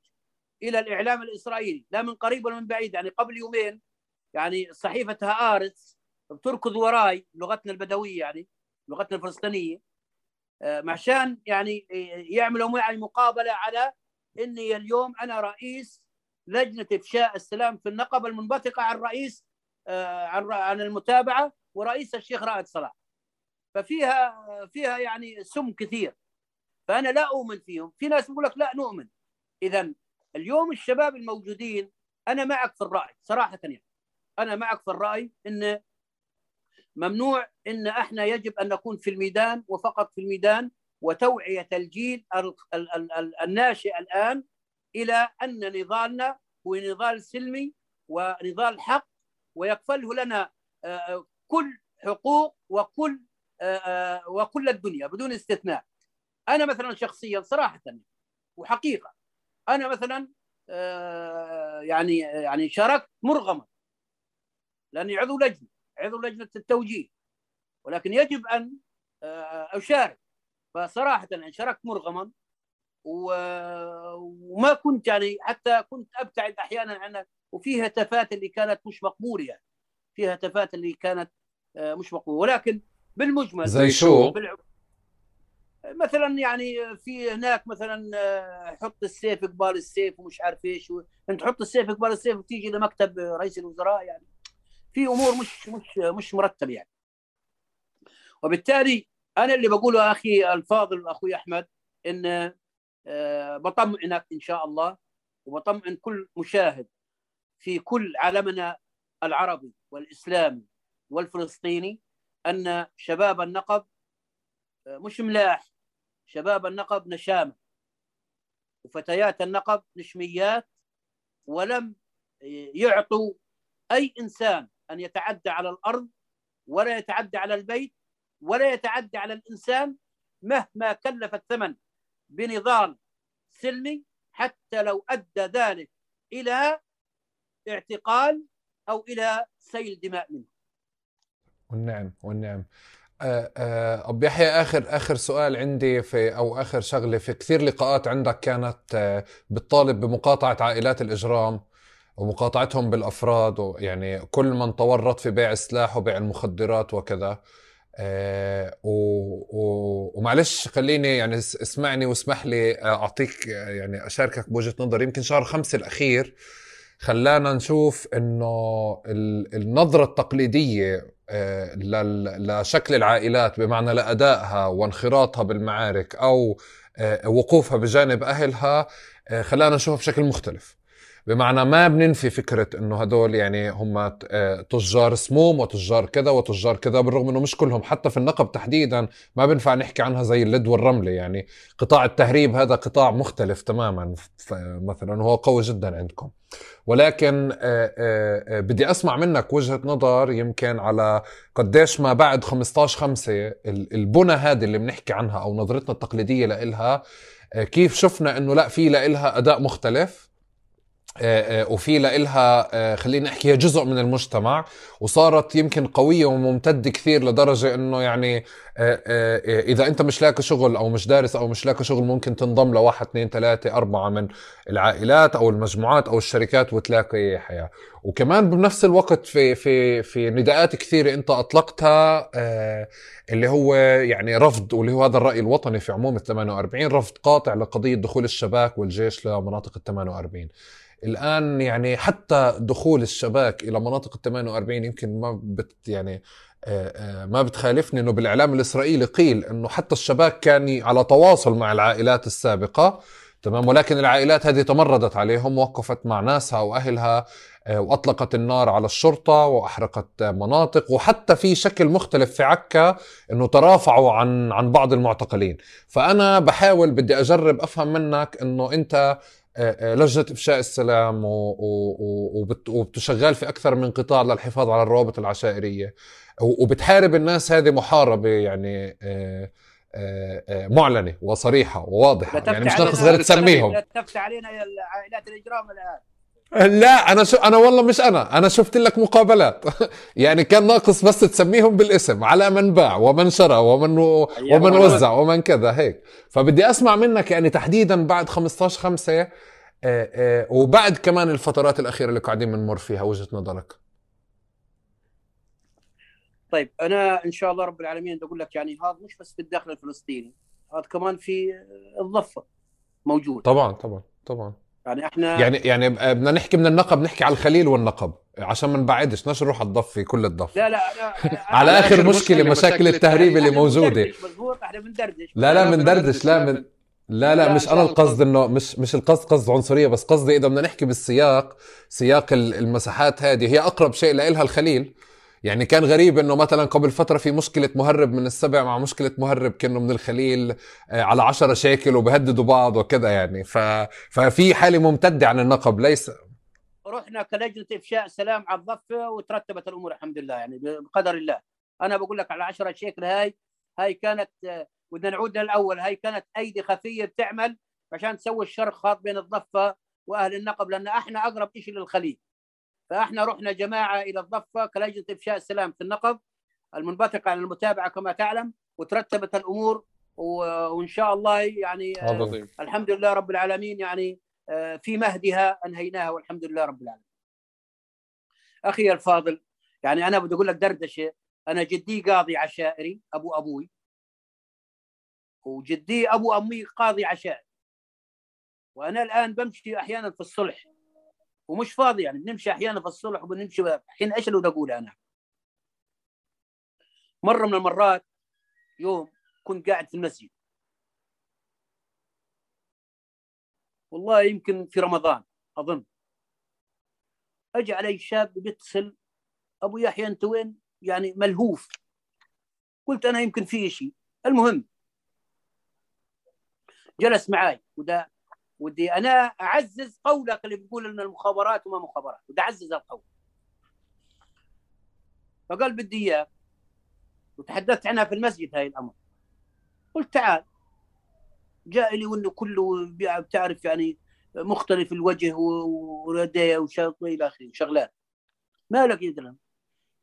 إلى الإعلام الإسرائيلي. لا من قريب ولا من بعيد. يعني قبل يومين يعني صحيفه هآرتس بتركض وراي لغتنا البدوية يعني لغتنا الفلسطينية عشان يعني يعملوا معي مقابلة على إني اليوم أنا رئيس لجنة إفشاء السلام في النقب المنبثقة عن رئيس عن عن المتابعة ورئيس الشيخ رائد صلاح. ففيها فيها يعني سم كثير. فأنا لا أؤمن فيهم. في ناس يقول لك لا نؤمن. اذا اليوم الشباب الموجودين أنا معك في الرأي صراحة يعني. أنا معك في الرأي إن ممنوع إن إحنا يجب أن نكون في الميدان وفقط في الميدان وتوعية الجيل الناشئ الآن إلى أن نضالنا هو نضال سلمي ونضال حق ويكفله لنا كل حقوق وكل وكل الدنيا بدون استثناء. أنا مثلا شخصيا صراحة وحقيقة أنا مثلا يعني يعني شاركت مرغما. لاني عضو لجنة عضو لجنة التوجيه. ولكن يجب أن أشارك. فصراحة يعني شاركت مرغما وما كنت يعني حتى كنت أبتعد أحيانا عن وفي هتافات اللي كانت مش مقبولة يعني. في هتافات اللي كانت مش مقبولة. ولكن بالمجمل زي شو؟ بالع... مثلا يعني في هناك مثلا حط السيف قبال السيف ومش عارف إيش و... أنت تحط السيف قبال السيف وتيجي لمكتب رئيس الوزراء يعني. في أمور مش مش مش مرتب يعني. وبالتالي أنا اللي بقوله أخي الفاضل أخوي أحمد إن بطمئنك إن شاء الله وبطمئن كل مشاهد في كل عالمنا العربي والإسلامي والفلسطيني أن شباب النقب مش ملاح شباب النقب نشامة وفتيات النقب نشميات ولم يعطوا أي إنسان أن يتعدى على الأرض ولا يتعدى على البيت ولا يتعدى على الإنسان مهما كلف الثمن بنضال سلمي حتى لو أدى ذلك إلى اعتقال أو إلى سيل دماء منه. والنعم والنعم. ابو يحيى آخر آخر سؤال عندي في أو آخر شغلة في كثير لقاءات عندك كانت بتطالب بمقاطعة عائلات الإجرام ومقاطعتهم بالأفراد ويعني كل من تورط في بيع السلاح وبيع المخدرات وكذا. آه و... و... ومعلش خليني يعني اسمعني واسمح لي أعطيك يعني أشاركك بوجهة نظر. يمكن شهر خمسة الأخير خلانا نشوف إنه النظرة التقليدية آه لشكل العائلات بمعنى لادائها وانخراطها بالمعارك أو آه وقوفها بجانب أهلها خلانا نشوفها بشكل مختلف. بمعنى ما بننفي فكرة إنه هدول يعني هم تجار سموم وتجار كذا وتجار كذا بالرغم إنه مش كلهم حتى في النقب تحديدا ما بنفع نحكي عنها زي اللد والرملة يعني قطاع التهريب هذا قطاع مختلف تماما مثلا وهو قوي جدا عندكم. ولكن بدي أسمع منك وجهة نظر يمكن على قديش ما بعد 15 خمسة البنى هذه اللي بنحكي عنها أو نظرتنا التقليدية لإلها كيف شفنا إنه لا في لإلها أداء مختلف؟ وفي لها خلينا نحكي جزء من المجتمع وصارت يمكن قوية وممتدة كثير لدرجة إنه يعني إذا أنت مش لاقي شغل أو مش دارس أو مش لاقي شغل ممكن تنضم لواحد اثنين ثلاثة أربعة من العائلات أو المجموعات أو الشركات وتلاقي حياة. وكمان بنفس الوقت في في في نداءات كثيرة أنت أطلقتها آه، اللي هو يعني رفض واللي هو هذا الرأي الوطني في عموم ال 48 رفض قاطع لقضية دخول الشباك والجيش لمناطق ال 48 الآن يعني حتى دخول الشباك إلى مناطق ال 48 يمكن ما بت يعني آه، آه، ما بتخالفني إنه بالإعلام الإسرائيلي قيل إنه حتى الشباك كان على تواصل مع العائلات السابقة تمام ولكن العائلات هذه تمردت عليهم وقفت مع ناسها وأهلها آه، وأطلقت النار على الشرطة وأحرقت مناطق وحتى في شكل مختلف في عكا إنه ترافعوا عن عن بعض المعتقلين. فأنا بحاول بدي أجرب أفهم منك إنه أنت لجنة إفشاء السلام وبتشغل في أكثر من قطاع للحفاظ على الروابط العشائرية. وبتحارب الناس هذه محاربة يعني آه، آه، آه، معلنة وصريحة وواضحة. يعني مش ناقص غير تسميهم. تفتح علينا عائلات الإجرام الآن. لا أنا شو أنا والله مش أنا أنا شفت لك مقابلات. [LAUGHS] يعني كان ناقص بس تسميهم بالاسم على من باع ومن شرى ومن ومن وزع ومن كذا هيك. فبدي أسمع منك يعني تحديدا بعد 15 5 وبعد كمان الفترات الأخيرة اللي قاعدين بنمر فيها وجهة نظرك؟ طيب أنا إن شاء الله رب العالمين أقول لك يعني هذا مش بس في الداخل الفلسطيني هذا كمان في الضفة موجود. طبعا طبعا طبعا. يعني إحنا يعني يعني بدنا نحكي من النقب نحكي على الخليل والنقب. عشان ما نبعدش بدناش نروح على الضفة كل الضفة. لا لا أنا [LAUGHS] على آخر مشكلة مشاكل التهريب اللي موجودة. مضبوط إحنا بندردش لا لا بندردش لا من لا لا مش أنا القصد انه مش مش القصد قصد عنصرية بس قصدي إذا بدنا نحكي بالسياق سياق المساحات هذه هي أقرب شيء لها الخليل. يعني كان غريب إنه مثلا قبل فترة في مشكلة مهرب من السبع مع مشكلة مهرب كأنه من الخليل آه، على عشرة شاكل وبهددوا بعض وكذا يعني. ف... ففي حالة ممتدة عن النقب ليس. رحنا كلجنة إفشاء سلام على الضفة وترتبت الأمور الحمد لله يعني بقدر الله. أنا بقول لك على 10 شيكل هاي هاي كانت آه، بدنا نعود للأول هاي كانت أيدي خفية بتعمل عشان تسوي الشرق خاط بين الضفة وأهل النقب لأن إحنا أقرب شيء للخليج فاحنا رحنا جماعة إلى الضفة كلجنة إفشاء السلام في النقب المنبثقة عن المتابعة كما تعلم وترتبت الأمور وإن شاء الله يعني آه الحمد لله رب العالمين يعني آه في مهدها أنهيناها والحمد لله رب العالمين. أخي الفاضل يعني أنا بدي أقول لك دردشة. أنا جدي قاضي عشائري أبو أبوي. وجدي أبو أمي قاضي عشائري. وأنا الآن بمشي أحيانا في الصلح. ومش فاضي يعني بنمشي أحيانا في الصلح وبنمشي الحين إيش اللي بدي أقوله أنا؟ مرة من المرات يوم كنت قاعد في المسجد. والله يمكن في رمضان أظن. اجى علي شاب بيتصل ابو يحيى انت وين؟ يعني ملهوف. قلت أنا يمكن في شيء المهم جلس معي وده ودي أنا أعزز قولك اللي بتقول إن المخابرات وما مخابرات بدي أعزز القول. فقال بدي اياك وتحدثت عنها في المسجد هاي الأمر. قلت تعال. جاء لي وإنه كله بتعرف يعني مختلف الوجه ورديه وشغل إلى آخره شغلات. مالك يا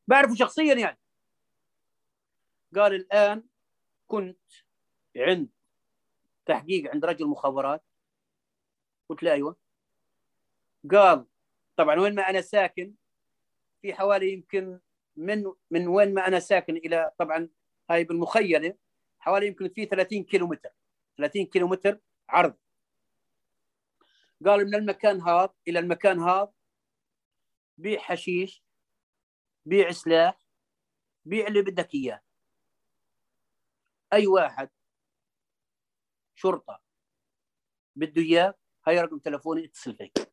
بعرفه شخصيا يعني. قال الآن كنت عند تحقيق عند رجل مخابرات. قلت له أيوه. قال طبعا وين ما أنا ساكن في حوالي يمكن من من وين ما أنا ساكن إلى طبعا هاي بالمخيلة حوالي يمكن في 30 كيلو متر 30 كيلو متر عرض. قال من المكان هذا إلى المكان هذا بيع حشيش بيع سلاح بيع اللي بدك إياه. أي واحد شرطة بده إياه هاي رقم تلفوني اتصل فيك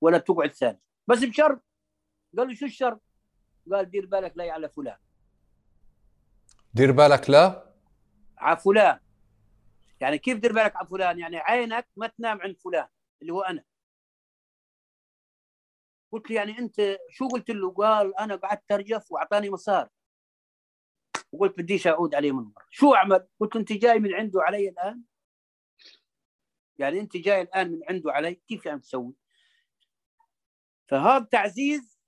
ولا تقعد ثاني بس بشرط قال له شو الشرط؟ قال دير بالك لا على فلان دير بالك لا على فلان يعني كيف دير بالك على فلان؟ يعني عينك ما تنام عند فلان اللي هو أنا قلت له يعني أنت شو قلت له؟ قال أنا قعدت ارجف وأعطاني مصاري وقلت بديش أعود عليه من مرة شو أعمل؟ قلت له أنت جاي من عنده علي الآن؟ يعني أنت جاي الآن من عنده علي كيف يعني تسوي؟ فهذا تعزيز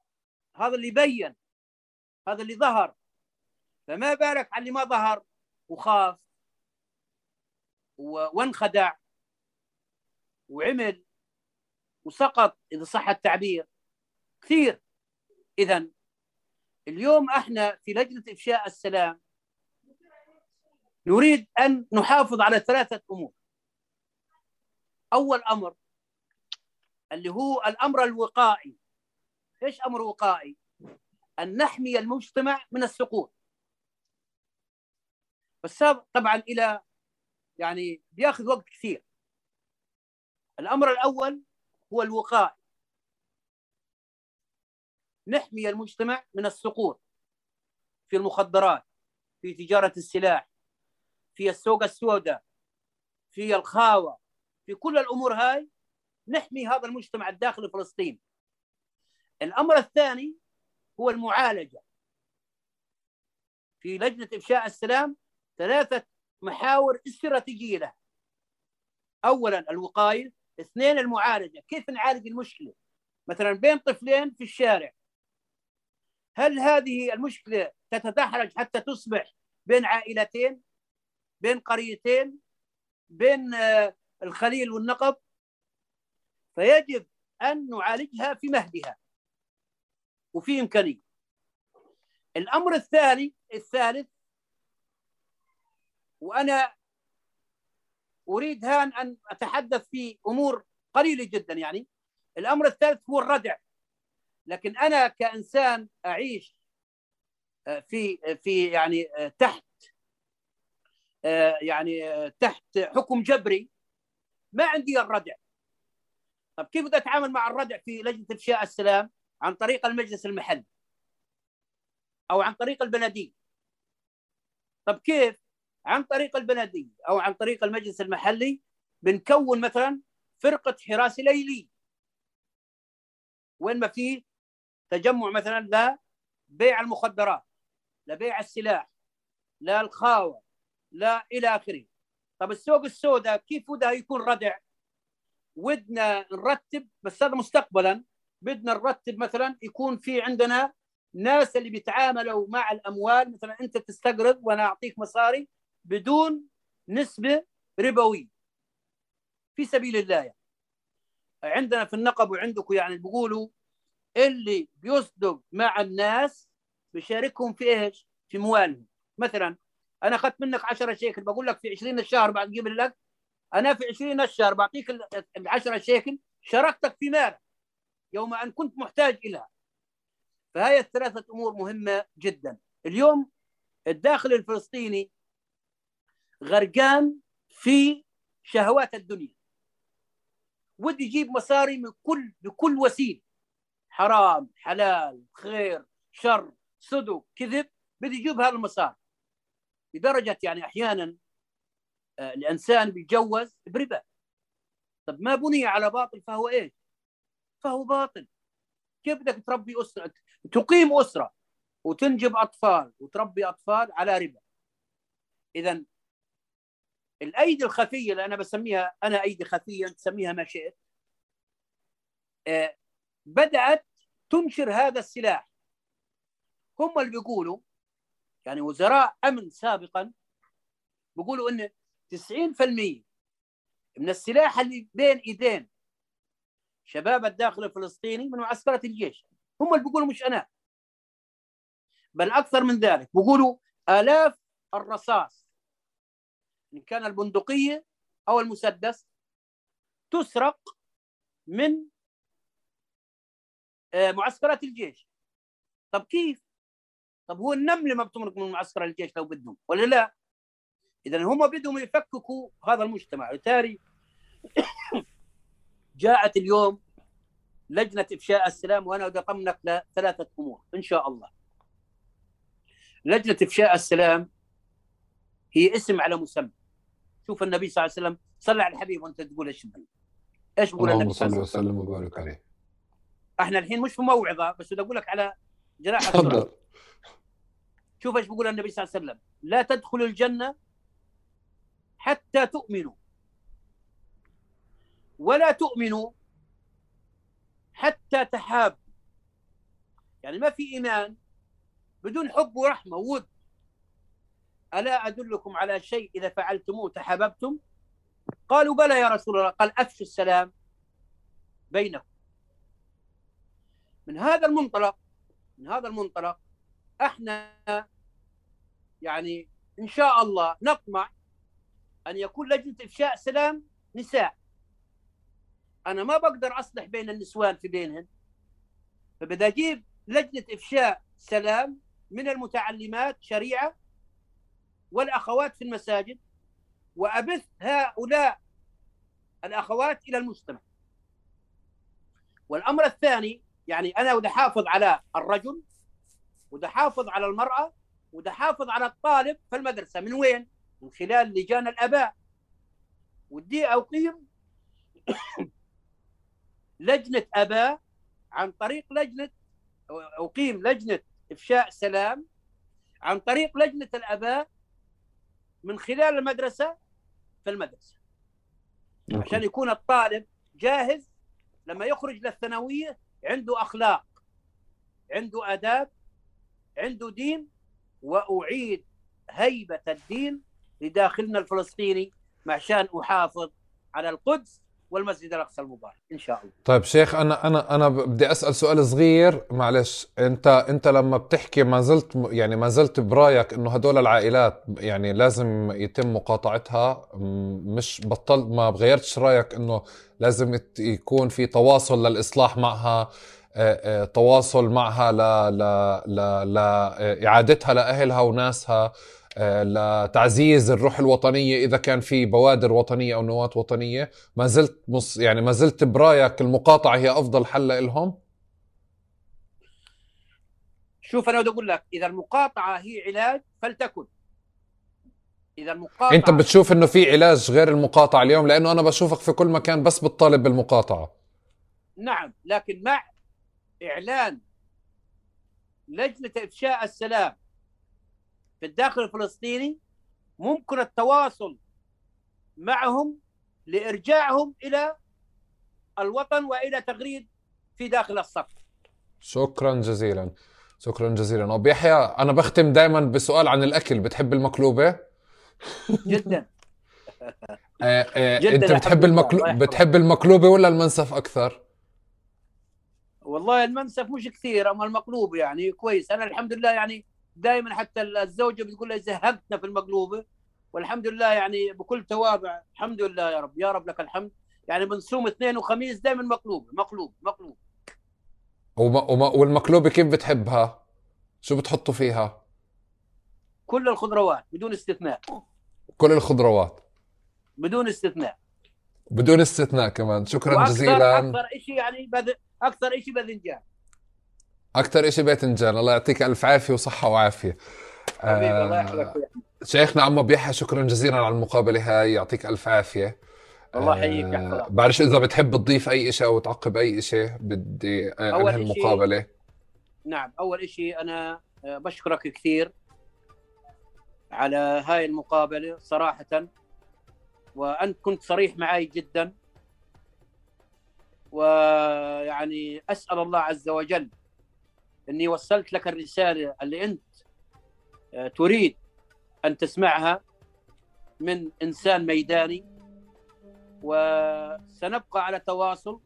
هذا اللي بين هذا اللي ظهر. فما بالك على اللي ما ظهر؟ وخاف وانخدع وعمل وسقط إذا صح التعبير. كثير. إذا اليوم إحنا في لجنة إفشاء السلام نريد أن نحافظ على ثلاثة أمور. أول أمر اللي هو الأمر الوقائي. إيش أمر وقائي؟ أن نحمي المجتمع من السقوط. بس طبعا إلى يعني بياخذ وقت كثير. الأمر الأول هو الوقائي. نحمي المجتمع من السقوط في المخدرات في تجارة السلاح في السوق السوداء في الخاوة. في كل الأمور هاي نحمي هذا المجتمع الداخلي فلسطين. الأمر الثاني هو المعالجة. في لجنة إفشاء السلام ثلاثة محاور استراتيجية له. اولا الوقاية اثنين المعالجة كيف نعالج المشكلة؟ مثلا بين طفلين في الشارع. هل هذه المشكلة تتدحرج حتى تصبح بين عائلتين بين قريتين بين آه، الخليل والنقب فيجب أن نعالجها في مهدها وفي إمكانية. الأمر الثاني الثالث وأنا أريد هان أن أتحدث في أمور قليلة جدا يعني. الأمر الثالث هو الردع. لكن أنا كإنسان أعيش آه، في في يعني آه، تحت آه، يعني تحت حكم جبري ما عندي الردع. طب كيف بدي أتعامل مع الردع في لجنة افشاء السلام؟ عن طريق المجلس المحلي. أو عن طريق البلديه طب كيف؟ عن طريق البلديه أو عن طريق المجلس المحلي. بنكون مثلا فرقة حراسه ليلي. وين ما في تجمع مثلا لبيع المخدرات لبيع السلاح لا الخاوة لا إلى آخره. طب السوق السوداء كيف بدها يكون ردع ودنا نرتب بس هذا مستقبلا بدنا نرتب مثلا يكون في عندنا ناس اللي بيتعاملوا مع الأموال مثلا أنت تستقرض وأنا أعطيك مصاري بدون نسبة ربوية في سبيل الله يعني. عندنا في النقب وعندكم يعني بيقولوا اللي بيصدق مع الناس بيشاركهم في إيش؟ في اموالهم مثلا أنا أخذت منك 10 شيكل بقول لك في 20 الشهر قبل لك. أنا في 20 الشهر بعطيك ال 10 شيكل شاركتك في مالك يوم أن كنت محتاج إلها. فهي الثلاثة أمور مهمة جدا. اليوم الداخل الفلسطيني غرقان في شهوات الدنيا. ودي يجيب مصاري من كل بكل وسيلة. حرام حلال خير شر صدق كذب بدي يجيب هذا المصاري لدرجة يعني أحيانا آه، الإنسان بيتجوز بربا. طب ما بني على باطل فهو إيش؟ فهو باطل. كيف بدك تربي أسرة؟ تقيم أسرة وتنجب أطفال وتربي أطفال على ربا. اذا الأيدي الخفية اللي أنا بسميها أنا أيدي خفية تسميها ما شئت آه، بدأت تنشر هذا السلاح. هم اللي بيقولوا يعني وزراء أمن سابقا بيقولوا إن 90% من السلاح اللي بين إيدين شباب الداخل الفلسطيني من معسكرات الجيش. هم اللي بيقولوا مش أنا. بل أكثر من ذلك. بيقولوا آلاف الرصاص إن كان البندقية أو المسدس تسرق من آه، معسكرات الجيش. طب كيف؟ طب هو النمله ما بتمرق من معسكر الجيش لو بدهم ولا لا؟ اذا هم بدهم يفككوا هذا المجتمع. وتاري [COUGHS] جاءت اليوم لجنة إفشاء السلام وأنا بدي اطمنك لثلاثة أمور إن شاء الله. لجنة إفشاء السلام هي اسم على مسمى. شوف النبي صلى الله عليه وسلم صلى على الحبيب وأنت تقول إيش إيش بقول النبي صلى الله عليه وسلم؟ وبارك عليه. إحنا الحين مش في موعظة بس بدي أقول لك على جراحه تفضل. شوف إيش بيقول النبي صلى الله عليه وسلم. لا تدخلوا الجنة حتى تؤمنوا. ولا تؤمنوا حتى تحابوا. يعني ما في إيمان بدون حب ورحمة وود ألا أدلكم على شيء إذا فعلتموه تحاببتم؟ قالوا بلى يا رسول الله. قال أفشوا السلام بينكم. من هذا المنطلق من هذا المنطلق إحنا يعني إن شاء الله نطمع أن يكون لجنة إفشاء سلام نساء. أنا ما بقدر أصلح بين النسوان في بينهن. فبدي أجيب لجنة إفشاء سلام من المتعلمات شريعة والأخوات في المساجد وأبث هؤلاء الأخوات إلى المجتمع. والأمر الثاني يعني أنا بدي أحافظ على الرجل وده احافظ على المرأة وده احافظ على الطالب في المدرسة. من وين؟ من خلال لجان الأباء. ودي أقيم [COUGHS] لجنة أباء عن طريق لجنة أقيم لجنة إفشاء سلام عن طريق لجنة الأباء من خلال المدرسة في المدرسة. عشان يكون الطالب جاهز لما يخرج للثانوية عنده أخلاق عنده آداب عنده دين وأعيد هيبة الدين لداخلنا الفلسطيني عشان أحافظ على القدس والمسجد الأقصى المبارك. إن شاء الله. طيب شيخ أنا أنا أنا بدي أسأل سؤال صغير. معلش أنت أنت لما بتحكي ما زلت يعني ما زلت برأيك إنه هدول العائلات يعني لازم يتم مقاطعتها؟ مش بطل ما بغيرتش رأيك إنه لازم يكون في تواصل للإصلاح معها؟ تواصل معها ل ل لاعادتها لأهلها وناسها لتعزيز الروح الوطنية إذا كان في بوادر وطنية أو نواة وطنية. ما زلت مص يعني ما زلت برايك المقاطعة هي أفضل حل لهم شوف أنا بدي أقول لك إذا المقاطعة هي علاج فلتكن. إذا المقاطعة أنت بتشوف إنه في علاج غير المقاطعة اليوم؟ لأنه أنا بشوفك في كل مكان بس بتطالب بالمقاطعة. نعم لكن مع إعلان لجنة إفشاء السلام في الداخل الفلسطيني ممكن التواصل معهم لإرجاعهم إلى الوطن وإلى تغريد في داخل الصف. شكرا جزيلا. شكرا جزيلا. أبو يحيى أنا بختم دائما بسؤال عن الأكل. بتحب المقلوبة؟ [LAUGHS] جدا. آه آه جداً أنت بتحب المقلوبه بتحب المقلوبة ولا المنسف أكثر؟ والله المنسف مش كثير أما المقلوب يعني كويس. أنا الحمد لله يعني دائما حتى الزوجة بتقول لي زهقتنا في المقلوبه والحمد لله يعني بكل تواضع. الحمد لله يا رب يا رب لك الحمد. يعني بنصوم اثنين وخميس دائما مقلوب مقلوب مقلوب. وما وما والمقلوبه كيف بتحبها؟ شو بتحطوا فيها؟ كل الخضروات بدون استثناء. كل الخضروات. بدون استثناء. بدون استثناء كمان. شكرا جزيلا. أكثر شيء يعني بذ... أكثر شيء بأذنجان. أكثر شيء بأذنجان. الله يعطيك ألف عافية وصحة وعافية. حبيبي الله يحفظك آه، شيخنا عمو بيحيى شكرا جزيلا على المقابلة هاي. يعطيك ألف عافية. الله يحييك آه بعرفش إذا بتحب تضيف أي شيء أو تعقب أي شيء بدي أنهي المقابلة. نعم أول شيء أنا آه، بشكرك كثير على هاي المقابلة صراحة وأنت كنت صريح معي جدا. ويعني أسأل الله عز وجل إني وصلت لك الرسالة اللي أنت آه، تريد أن تسمعها من إنسان ميداني. وسنبقى على تواصل.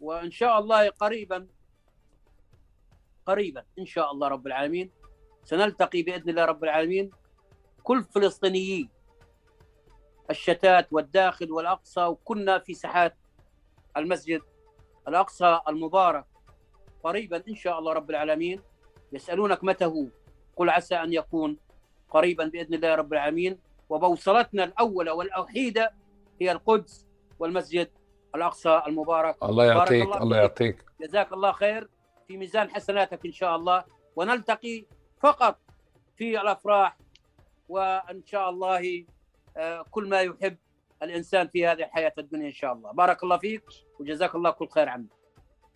وإن شاء الله قريبا قريبا إن شاء الله رب العالمين. سنلتقي بإذن الله رب العالمين. كل فلسطينيي الشتات والداخل والأقصى وكنا في ساحات المسجد الأقصى المبارك قريبا إن شاء الله رب العالمين. يسألونك متى هو؟ قل عسى أن يكون قريبا بإذن الله رب العالمين. وبوصلتنا الأولى والوحيده هي القدس والمسجد الأقصى المبارك. الله يعطيك الله, الله يعطيك. جزاك الله خير في ميزان حسناتك إن شاء الله. ونلتقي فقط في الأفراح. وإن شاء الله آه، كل ما يحب. الإنسان في هذه الحياة الدنيا إن شاء الله. بارك الله فيك وجزاك الله كل خير عنك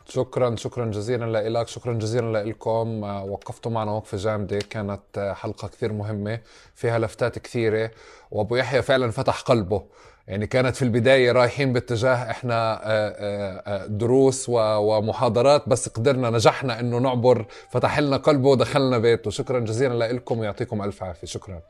شكرا شكرا جزيلا لك شكرا جزيلا لكم آه، وقفتوا معنا وقفه جامدة كانت آه، حلقة كثير مهمة فيها لفتات كثيرة وأبو يحيى فعلا فتح قلبه. يعني كانت في البداية رايحين باتجاه إحنا دروس ومحاضرات بس قدرنا نجحنا إنه نعبر فتح لنا قلبه ودخلنا بيته. شكرا جزيلا لكم ويعطيكم ألف عافية. شكرا.